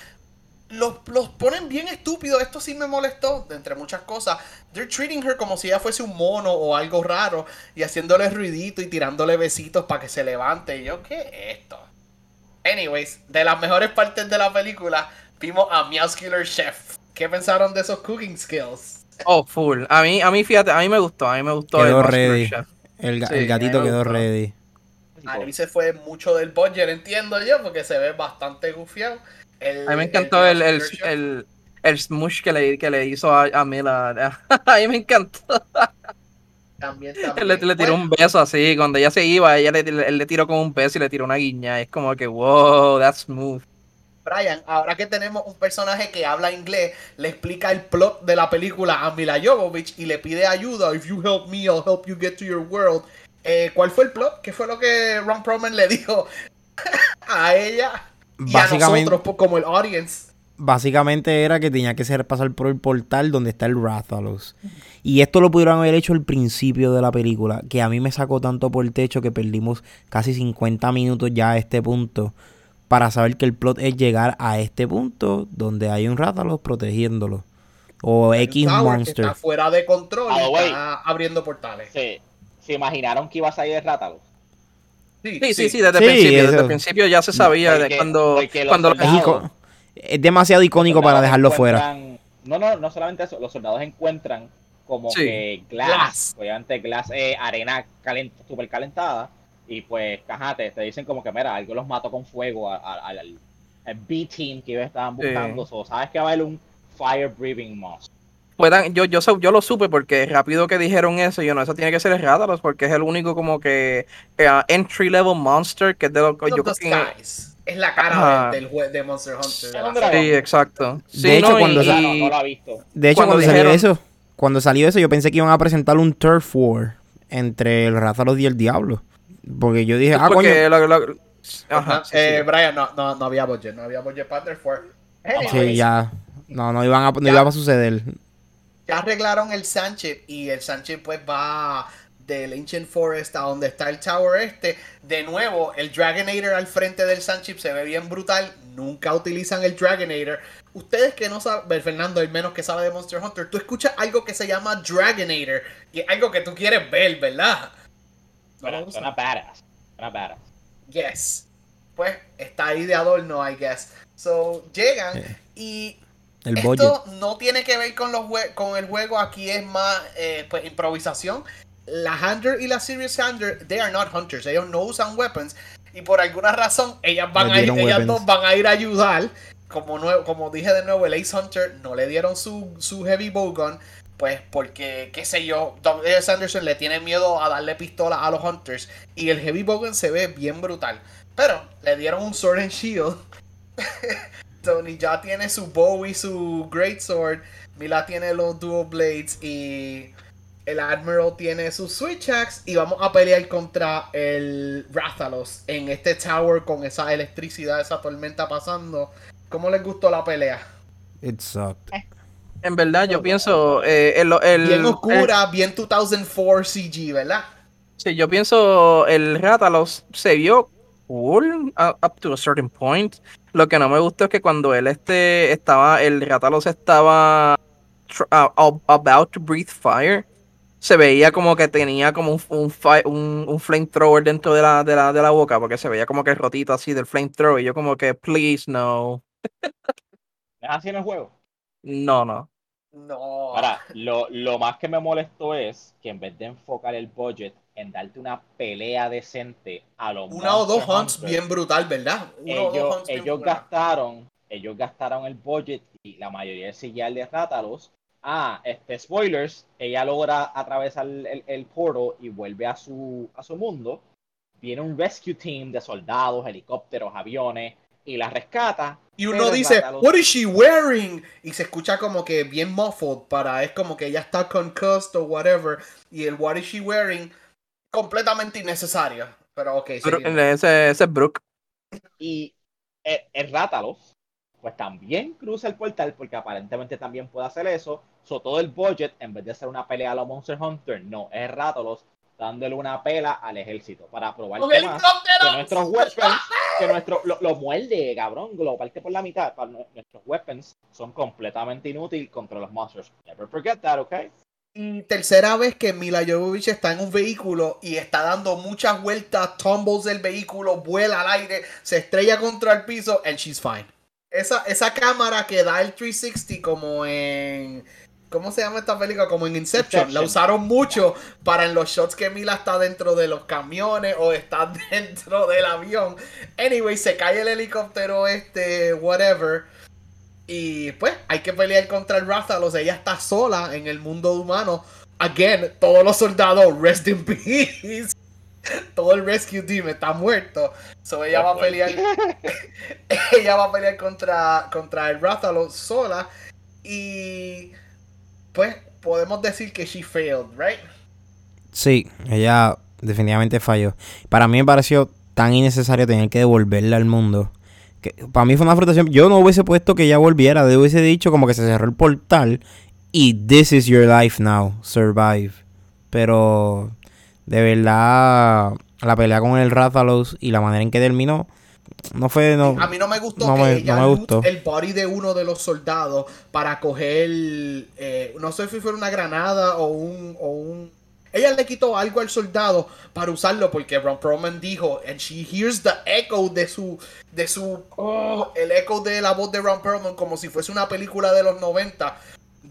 los, los ponen bien estúpidos. Esto sí me molestó, de entre muchas cosas. They're treating her como si ella fuese un mono o algo raro y haciéndole ruidito y tirándole besitos para que se levante. Y yo, ¿qué es esto? Anyways, de las mejores partes de la película, vimos a Muscular Chef. ¿Qué pensaron de esos cooking skills? Oh, full. A mí, a mí, fíjate, a mí me gustó, a mí me gustó Quedó Muscular ready. Chef. El, ga- Sí, el gatito quedó gustó. ready. A mí se fue mucho del budget, entiendo yo, porque se ve bastante gufiado. El- A mí me encantó el, el, el, el smush que le, que le hizo a, a Mila. A mí me encantó. También, Él también. le, le tiró Bueno, un beso así, cuando ella se iba, ella le, él le tiró con un beso y le tiró una guiña. Es como que, wow, that's smooth. Brian, ahora que tenemos un personaje que habla inglés, le explica el plot de la película a Mila Jovovich y le pide ayuda. If you help me, I'll help you get to your world. Eh, ¿Cuál fue el plot? ¿Qué fue lo que Ron Perlman le dijo a ella y a Básicamente, nosotros po- como el audience? básicamente era que tenía que ser pasar por el portal donde está el Rathalos. Y esto lo pudieron haber hecho al principio de la película, que a mí me sacó tanto por el techo que perdimos casi 50 minutos ya a este punto para saber que el plot es llegar a este punto donde hay un Rathalos protegiéndolo. O X Monster. está fuera de control Ah, y está abriendo portales. Se, se imaginaron que iba a salir el Rátalo. Sí, sí, sí, desde Sí, el principio. Desde el principio ya se sabía de cuando, los cuando Es, soldados- ico- es demasiado icónico para dejarlo fuera. No, no, no solamente eso. Los soldados encuentran como Sí. que glass, obviamente glass es arena calent, super calentada. Y pues, cajate, te dicen como que, mira, algo los mató con fuego a- a- al, al- al B-Team que ellos estaban Sí. buscando. So, sabes que va a haber un Fire Breathing Monster. Puedan, yo, yo, lo supe porque rápido que dijeron eso, yo no, eso tiene que ser el Rátalos porque es el único como que eh, entry level monster que es de lo que yo creo que-. Es la cara Ajá. del, del jue- de Monster Hunter. de la ¿Dónde serie. la- Sí, exacto. Sí, De hecho, no, cuando y- no, no visto. De hecho, Cuando cuando, salió eso, cuando salió eso, yo pensé que iban a presentar un turf war entre el Rathalos y el Diablo. Porque yo dije, ah, coño, porque lo- lo- Ajá. Sí, eh, sí. Brian, no, no, no había budget, no había budget para Force. sí, ya. No, no iban a, no Ya. iba a suceder. Ya arreglaron el Sánchez y el Sánchez pues va del Ancient Forest a donde está el Tower este. De nuevo, el Dragonator al frente del Sánchez se ve bien brutal. Nunca utilizan el Dragonator. Ustedes que no saben, Fernando, el menos que sabe de Monster Hunter, tú escuchas algo que se llama Dragonator y es algo que tú quieres ver, ¿verdad? No Suena, badass. Suena badass. Yes. Pues está ahí de adorno, I guess. So, llegan y El budget. esto no tiene que ver con, los con el juego, aquí es más eh, pues, improvisación. La Hunter y la Serious Hunter, they are not hunters, ellos no usan weapons y por alguna razón ellas van a ir, ellas dos van a ir a ayudar. Como, nue- como dije de nuevo, el Ace Hunter no le dieron su, su heavy bowgun, pues porque, qué sé yo, W. S. Anderson le tiene miedo a darle pistola a los Hunters y el heavy bowgun se ve bien brutal. Pero le dieron un sword and shield. Tony ya tiene su bow y su great sword. Mila tiene los dual blades y el Admiral tiene sus switch axe y vamos a pelear contra el Rathalos en este tower con esa electricidad, esa tormenta pasando. ¿Cómo les gustó la pelea? It sucked. En verdad, yo pienso. eh, el, el- Bien el- oscura, bien 2004 CG, ¿verdad? sí, yo pienso. El Rátalos se vio cool uh, up to a certain point. Lo que no me gustó es que cuando él este estaba. El Rátalos estaba. uh, about to breathe fire. Se veía como que tenía como un, un, un, un flamethrower dentro de la, de, la, de la boca, porque se veía como que el rotito así del flamethrower. Y yo, como que, please, no. ¿Es así en el juego? No, no. No. Ahora, lo, lo más que me molestó es que en vez de enfocar el budget en darte una pelea decente a los Una o dos hunts bien brutal, ¿verdad? Uno o dos ellos, hunts ellos brutal. gastaron, ellos gastaron el budget y la mayoría del CGI de Rátalos. Ah, este spoilers, ella logra atravesar el, el, el portal y vuelve a su, a su mundo. Viene un rescue team de soldados, helicópteros, aviones y la rescata. Y uno dice, Rátalos- What is she wearing? Y se escucha como que bien muffled para, es como que ella está concussed o whatever. Y el What is she wearing? Completamente innecesario. Pero ok, seguimos. ese, ese es Brooke. Y el, el Rátalos, pues también cruza el portal porque aparentemente también puede hacer eso. So, todo el budget, en vez de hacer una pelea a los Monster Hunter, no, es Rátalos dándole una pela al ejército para probar ¡Con que más que nuestros weapons, que nuestro, lo, lo muerde, cabrón, lo parte por la mitad. Para nu- nuestros weapons son completamente inútiles contra los monsters. Never forget that, okay? Y tercera vez que Mila Jovovich está en un vehículo y está dando muchas vueltas, tumbles del vehículo, vuela al aire, se estrella contra el piso, and she's fine. Esa, esa cámara que da el 360 como en... ¿Cómo se llama esta película? Como en Inception. La usaron mucho para en los shots que Mila está dentro de los camiones o está dentro del avión. Anyway, se cae el helicóptero este, whatever. Y pues hay que pelear contra el Rathalos. Ella está sola en el mundo humano. Again, todos los soldados, rest in peace. Todo el rescue team está muerto. So ella va a pelear. ella va a pelear contra, contra el Rathalos sola. Y pues podemos decir que she failed, right? Sí, ella definitivamente falló. Para mí me pareció tan innecesario tener que devolverla al mundo. Que para mí fue una frustración. Yo no hubiese puesto que ella volviera. Hubiese dicho como que se cerró el portal. Y this is your life now. Survive. Pero de verdad, la pelea con el Rathalos y la manera en que terminó. No fue. No, A mí no me gustó no que me- ella no me gustó. el body de uno de los soldados para coger, eh, no sé si fue una granada o un, o un... Ella le quitó algo al soldado para usarlo porque Ron Perlman dijo, and she hears the echo de su, de su, oh, el eco de la voz de Ron Perlman como si fuese una película de los 90.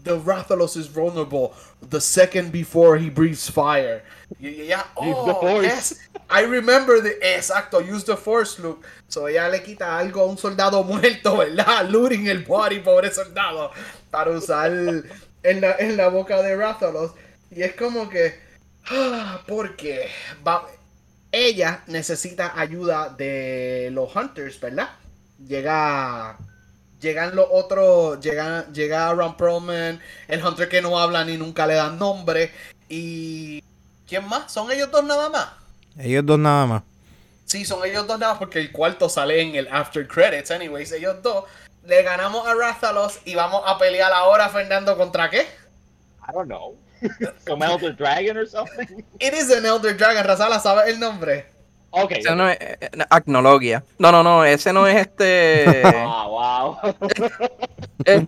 The Rathalos is vulnerable. The second before he breathes fire. Y ella, oh, force." yes, I remember the exacto, use the force, Luke. So ella le quita algo a un soldado muerto, ¿verdad? Looting el body, pobre soldado, para usar en la, en la boca de Rathalos. Y es como que, porque va, ella necesita ayuda de los Hunters, ¿verdad? Llega, llegan los otros, llega, llega Ron Perlman, el Hunter que no habla ni nunca le dan nombre. Y, ¿quién más? ¿Son ellos dos nada más? ellos dos nada más. Sí, son ellos dos nada más porque el cuarto sale en el after credits. Anyways, ellos dos. Le ganamos a Rathalos y vamos a pelear ahora, Fernando, ¿contra qué? I don't know. Some Elder Dragon or something. It is an Elder Dragon, Razala, ¿sabes el nombre? Okay. Ese no es eh, eh, Agnologia. No, no, no, ese no es este. Ah, wow. eh,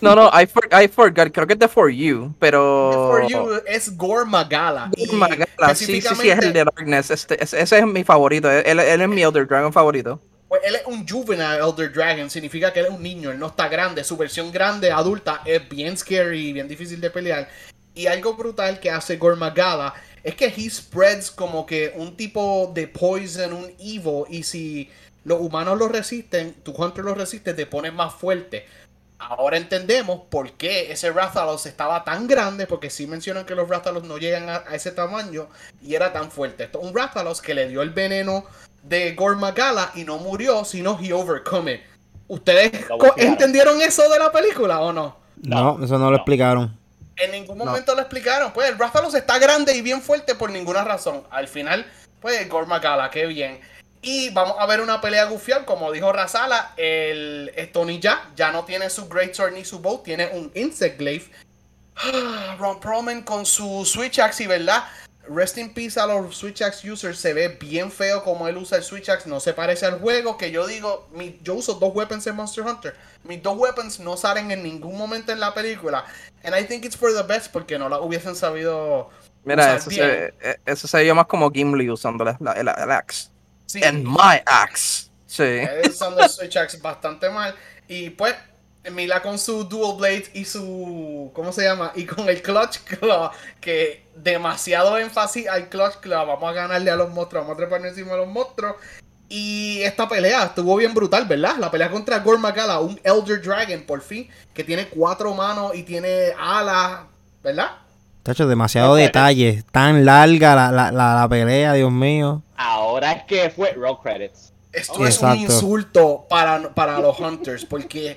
no, no, I, for- I forgot, creo que es de For You, pero. For You es Gore Magala. Y Oh Magala, sí, sí, sí, es el de Darkness. Este, ese, ese es mi favorito. Él, él es mi Elder Dragon favorito. Pues, él es un juvenile Elder Dragon, significa que él es un niño, él no está grande. Su versión grande, adulta, es bien scary y bien difícil de pelear. Y algo brutal que hace Gore Magala es que he spreads como que un tipo de poison, un evil, y si los humanos lo resisten, tu hunter lo resiste, te pones más fuerte. Ahora entendemos por qué ese Rathalos estaba tan grande, porque sí mencionan que los Rathalos no llegan a, a ese tamaño y era tan fuerte. Esto es un Rathalos que le dio el veneno de Gore Magala y no murió, sino he overcome it. ¿Ustedes entendieron eso de la película o no? No, No, eso no lo explicaron. En ningún No. momento lo explicaron. Pues el Rathalos está grande y bien fuerte por ninguna razón. Al final, pues Gore Magala, qué bien. Y vamos a ver una pelea gufial, como dijo Razala, el el Tony ya ya no tiene su Great Sword ni su bow, tiene un Insect Glaive. Ah, Ron Perlman con su Switch Axe, y verdad, rest in peace a los Switch Axe users, se ve bien feo como él usa el Switch Axe, no se parece al juego, que yo digo, mi- yo uso dos weapons en Monster Hunter, mis dos weapons no salen en ningún momento en la película, and I think it's for the best, porque no la hubiesen sabido Mira, eso bien. se, eso se vio más como Gimli usando la, la- el, el axe. Sí. And my axe. Sí. Él usando el Switch Axe bastante mal. Y pues, Mila con su Dual Blade y su. ¿Cómo se llama? Y con el Clutch Claw. Que demasiado énfasis al Clutch Claw. Vamos a ganarle a los monstruos. Vamos a trepar encima de los monstruos. Y esta pelea estuvo bien brutal, ¿verdad? La pelea contra Gore Magala, un Elder Dragon, por fin. Que tiene cuatro manos y tiene alas, ¿verdad? Tacho, demasiado detalle. Tan larga la, la, la, la pelea, Dios mío. Ahora es que fue roll credits. Esto es un insulto para, para los Hunters, porque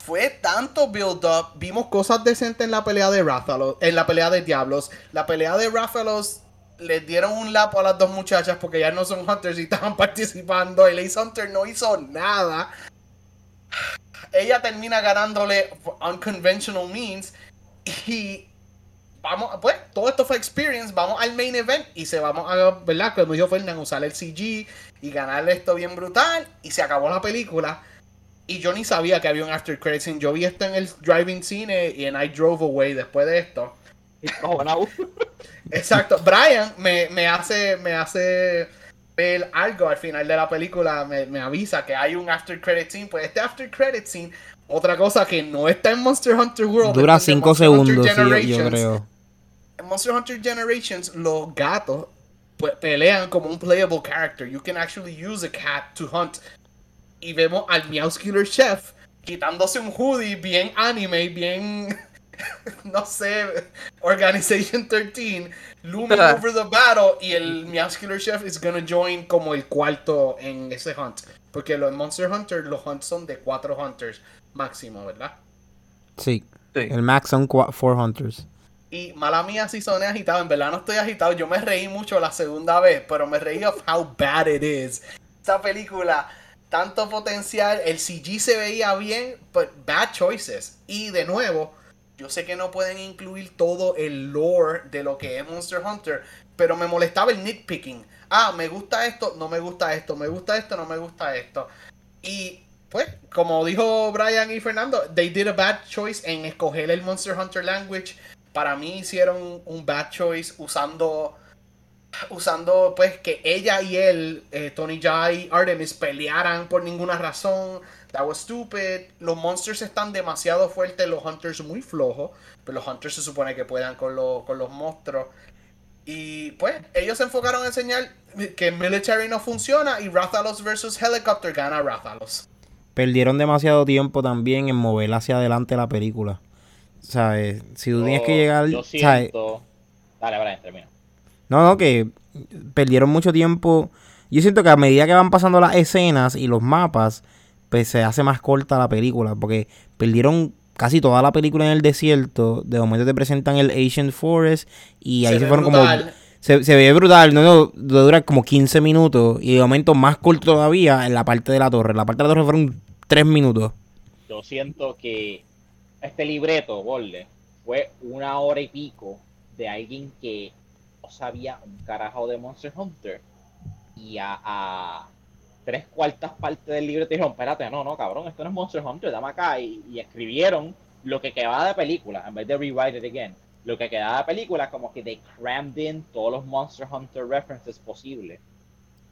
fue tanto build-up. Vimos cosas decentes en la pelea de Rathalos, en la pelea de Diablos. La pelea de Rathalos les dieron un lapo a las dos muchachas porque ya no son hunters y estaban participando. El Ace Hunter no hizo nada. Ella termina ganándole unconventional means y vamos, pues todo esto fue experience, vamos al main event y se vamos a, ¿verdad? Como dijo Fernan, usar el CG y ganarle esto bien brutal y se acabó la película. Y yo ni sabía que había un after credit scene. Yo vi esto en el driving cine y en I drove away después de esto. Exacto. Brian me, me hace me hace ver algo al final de la película, me, me avisa que hay un after credit scene. Pues este after credit scene, otra cosa que no está en Monster Hunter World. Dura está en 5 Monster Hunter segundos, sí, yo- creo. En Monster Hunter Generations, los gatos pues, pelean como un playable character. You can actually use a cat to hunt. Y vemos al Meowscular Chef quitándose un hoodie bien anime, bien. no sé, Organization 13, looming over the battle. Y el Meowscular Chef is gonna join como el cuarto en ese hunt. Porque los Monster Hunter, los hunts son de cuatro hunters máximo, ¿verdad? Sí. Sí. El max son 4 hunters. Y mala mía si soné agitado, en verdad no estoy agitado. Yo me reí mucho la segunda vez, pero me reí of how bad it is. Esta película, tanto potencial, el CG se veía bien, but bad choices. Y de nuevo, yo sé que no pueden incluir todo el lore de lo que es Monster Hunter, pero me molestaba el nitpicking. Ah, me gusta esto, no me gusta esto, me gusta esto, no me gusta esto. Y pues, como dijo Brian y Fernando, they did a bad choice en escoger el Monster Hunter language. Para mí hicieron un bad choice usando usando pues que ella y él, eh, Tony Jaa y Artemis pelearan por ninguna razón. That was stupid. Los monsters están demasiado fuertes, los hunters muy flojos. Pero los hunters se supone que puedan con, los- con los monstruos. Y pues ellos se enfocaron a enseñar que military no funciona y Rathalos versus Helicopter gana Rathalos. Perdieron demasiado tiempo también en mover hacia adelante la película. ¿Sabes? Si tú tienes que llegar. Yo ¿sabes? siento. Dale, Brian, termina. No, no, que perdieron mucho tiempo. Yo siento que a medida que van pasando las escenas y los mapas, pues se hace más corta la película. Porque perdieron casi toda la película en el desierto. De momento te presentan el Ancient Forest. Y ahí se, fueron brutal. como. Se, se ve brutal, no, no, dura como 15 minutos. Y de momento más corto todavía en la parte de la torre. La parte de la torre fueron 3 minutos. Yo siento que este libreto, Borde, fue una hora y pico de alguien que no sabía un carajo de Monster Hunter. Y a, a tres cuartas partes del libreto dijeron, espérate, no, no, cabrón, esto no es Monster Hunter, dame acá. Y, y escribieron lo que quedaba de película, en vez de rewrite it again. Lo que quedaba de película, como que they crammed in todos los Monster Hunter references posibles.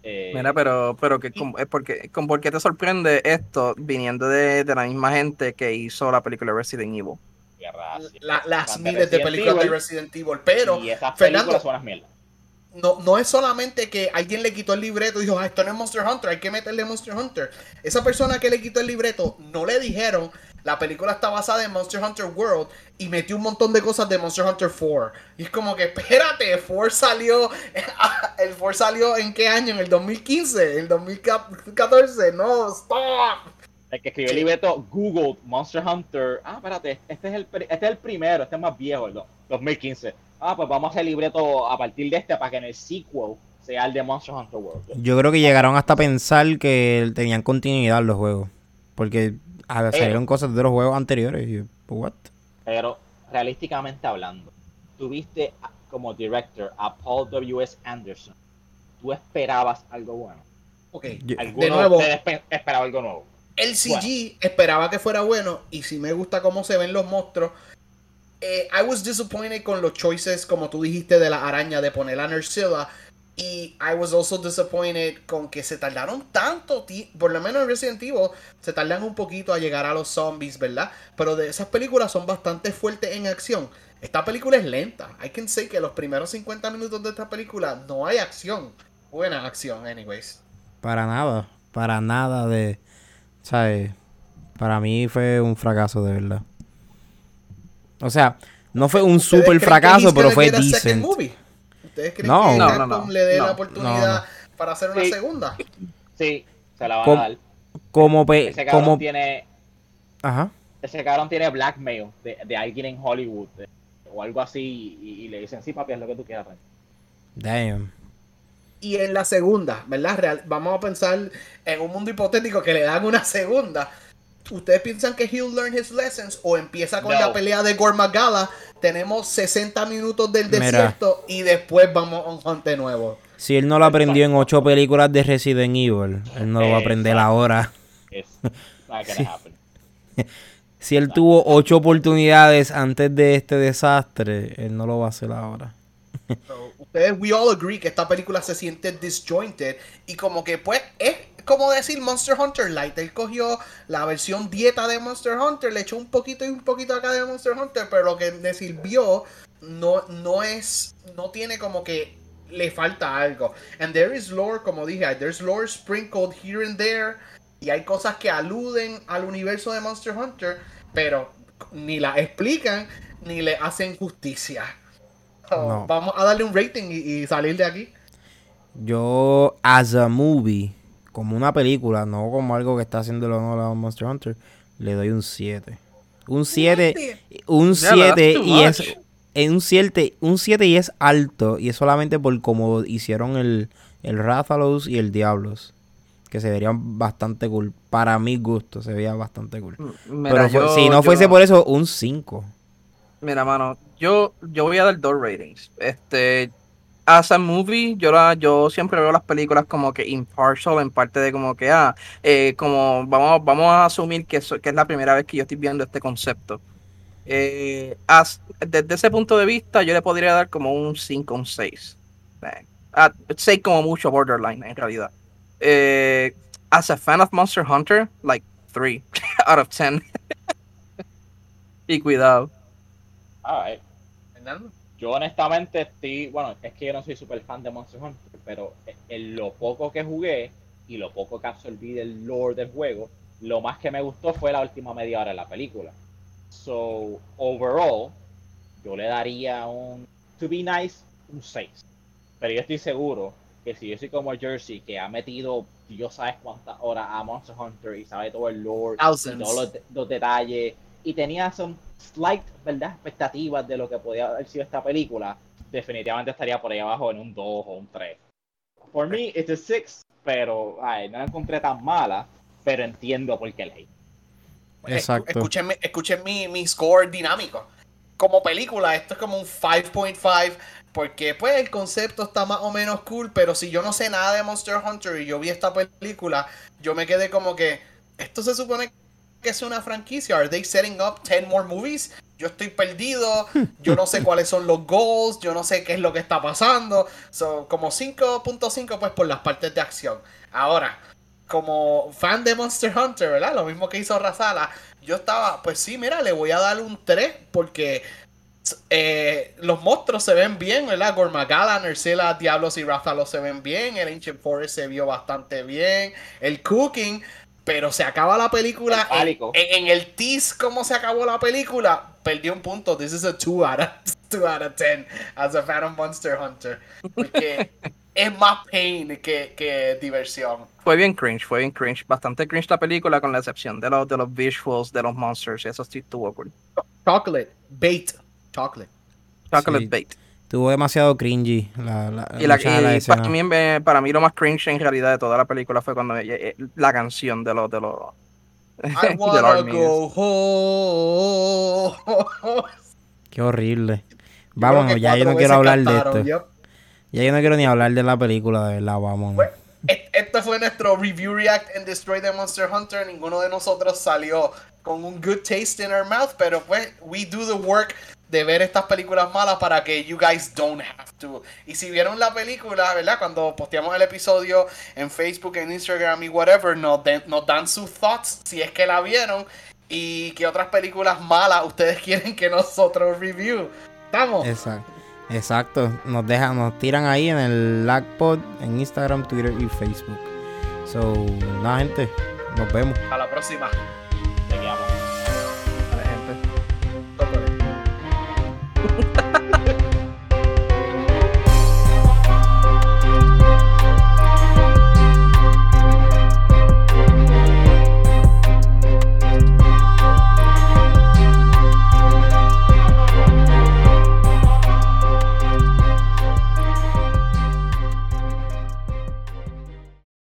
Eh, Mira, pero, pero que, con- es porque, con, ¿por qué te sorprende esto viniendo de, de la misma gente que hizo la película Resident Evil? La- las de miles de películas de Evil, Resident Evil. Pero y esas Fernando- son mierdas. no, no es solamente que alguien le quitó el libreto y dijo, ah, esto no es Monster Hunter, hay que meterle Monster Hunter. Esa persona que le quitó el libreto no le dijeron, la película está basada en Monster Hunter World y metió un montón de cosas de Monster Hunter 4. Y es como que, espérate, 4 salió, el 4 salió en qué año? En el 2015, el 2014, no, stop. El que escribió el libreto Google Monster Hunter. Ah, espérate, este es el, este es el primero, este es más viejo, el do- 2015. Ah, pues vamos a hacer el libreto a partir de este para que en el sequel sea el de Monster Hunter World. Yo creo que llegaron hasta pensar que tenían continuidad los juegos. Porque ah, salieron cosas de los juegos anteriores. Y yo, ¿what? Pero realísticamente hablando, tuviste como director a Paul W.S. Anderson. ¿Tú esperabas algo bueno? Ok, Yo- ¿Alguno de nuevo, esperaba algo nuevo? El CG esperaba que fuera bueno y si me gusta cómo se ven los monstruos. Eh, I was disappointed con los choices, como tú dijiste, de la araña, de poner a Nersilla. Y I was also disappointed con que se tardaron tanto, por lo menos en Resident Evil, se tardan un poquito a llegar a los zombies, ¿verdad? Pero de esas películas son bastante fuertes en acción. Esta película es lenta. I can say que los primeros 50 minutos de esta película no hay acción. Buena acción, anyways. Para nada. Para nada de. ¿Sabes? Para mí fue un fracaso, de verdad. O sea, no fue un ¿Ustedes super fracaso, pero fue decent. movie? ¿Ustedes creen No. que No, Capcom no, no, le dé no, la oportunidad no, para hacer una Sí. segunda? Sí, se la van Com- a dar. Como, pe- Ese cabrón como, tiene ajá. ese cabrón tiene blackmail de, de alguien en Hollywood de- o algo así y, y le dicen, sí papi, es lo que tú quieras. Ren". Damn. Y en la segunda, ¿verdad? Real- vamos a pensar en un mundo hipotético que le dan una segunda. ¿Ustedes piensan que he'll learn his lessons o empieza con No. la pelea de Gormagala? Tenemos 60 minutos del Mira. desierto y después vamos a un hunte nuevo. Si él no lo aprendió en ocho películas de Resident Evil, él no lo va a aprender Exacto. ahora. Si él tuvo ocho oportunidades antes de este desastre, él no lo va a hacer ahora. So, ustedes, we all agree que esta película se siente disjointed y como que pues es como decir Monster Hunter Light. Él cogió la versión dieta de Monster Hunter, le echó un poquito y un poquito acá de Monster Hunter, pero lo que le sirvió no, no es, no tiene como que le falta algo. And there is lore, como dije, there's lore sprinkled here and there y hay cosas que aluden al universo de Monster Hunter, pero ni la explican ni le hacen justicia. So, No. Vamos a darle un rating y, y salir de aquí. Yo, as a movie, como una película, no como algo que está haciendo el honor a Monster Hunter, le doy un 7. Un 7, un Yeah, but that's 7 too y es en un 7, un 7 y es alto y es solamente por cómo hicieron el el Rathalos y el Diablos, que se verían bastante cool. Para mi gusto se veía bastante cool. Mira, Pero fue- yo- si no yo- fuese por eso, un 5. Mira, mano, yo, yo voy a dar dos ratings. Este, as a movie, yo la, yo siempre veo las películas como que impartial, en parte de como que, ah, eh, como vamos, vamos a asumir que, eso- que es la primera vez que yo estoy viendo este concepto. Eh, as- desde ese punto de vista, yo le podría dar como un 5, un 6. Eh, ah, 6 como mucho borderline, en realidad. Eh, as a fan of Monster Hunter, like 3 out of 10. y cuidado. Alright. Fernando. Yo honestamente estoy, bueno, es que yo no soy súper fan de Monster Hunter, pero en lo poco que jugué y lo poco que absorbí del lore del juego, lo más que me gustó fue la última media hora de la película. So, overall, yo le daría un, to be nice, un 6. Pero yo estoy seguro que si yo soy como Jersey, que ha metido Dios sabes cuántas horas a Monster Hunter y sabe todo el lore, y todos los, de- los detalles, y tenía some slight, ¿verdad? Expectativas de lo que podía haber sido esta película, definitivamente estaría por ahí abajo en un 2 o un 3. Por mí, it's a 6, pero ay, no la encontré tan mala, pero entiendo por qué la hate. Exacto. Escuchen, mi- escuchen mi, mi score dinámico. Como película, esto es como un 5.5. Porque pues el concepto está más o menos cool. Pero si yo no sé nada de Monster Hunter y yo vi esta película, yo me quedé como que. Esto se supone que es una franquicia. ¿Are they setting up 10 more movies? Yo estoy perdido. Yo no sé cuáles son los goals. Yo no sé qué es lo que está pasando. So, como 5.5 pues por las partes de acción. Ahora, como fan de Monster Hunter, ¿verdad? Lo mismo que hizo Razala. Yo estaba, pues sí, mira, le voy a dar un 3 porque eh, los monstruos se ven bien, ¿verdad? Gormagala, Nercila, Diablos y Rathalos se ven bien. El Ancient Forest se vio bastante bien. El Cooking, pero se acaba la película. El En, pálico. en- en el tease, ¿cómo se acabó la película? Perdió un punto. This is a 2 out of, 2 out of 10 as a fan of Monster Hunter. Porque es más pain que, que diversión. Fue bien cringe, fue bien cringe. Bastante cringe la película, con la excepción de los, de los visuals, de los monsters. Eso sí estuvo cool. Chocolate, bait, chocolate. Chocolate Sí. Bait. Tuvo demasiado cringy la, la, Y, la, y para, mí, me- para mí lo más cringe en realidad de toda la película fue cuando eh, la canción de los de los I wanna go home. Qué horrible. Vámonos, ya yo no quiero hablar de esto. yep. Ya yo no quiero ni hablar de la película, de verdad, vámonos. Bueno. Et- Este fue nuestro review react and destroy the Monster Hunter. Ninguno de nosotros salió con un good taste in our mouth, pero pues we do the work de ver estas películas malas para que you guys don't have to. Y si vieron la película, ¿verdad? Cuando posteamos el episodio en Facebook, en Instagram y whatever, nos, dan sus thoughts si es que la vieron y qué otras películas malas ustedes quieren que nosotros review. ¿Estamos? Exacto. Exacto. Nos dejan, nos tiran ahí en el LagPod, en Instagram, Twitter y Facebook. So, nada, gente. Nos vemos. A la próxima. Ha ha ha!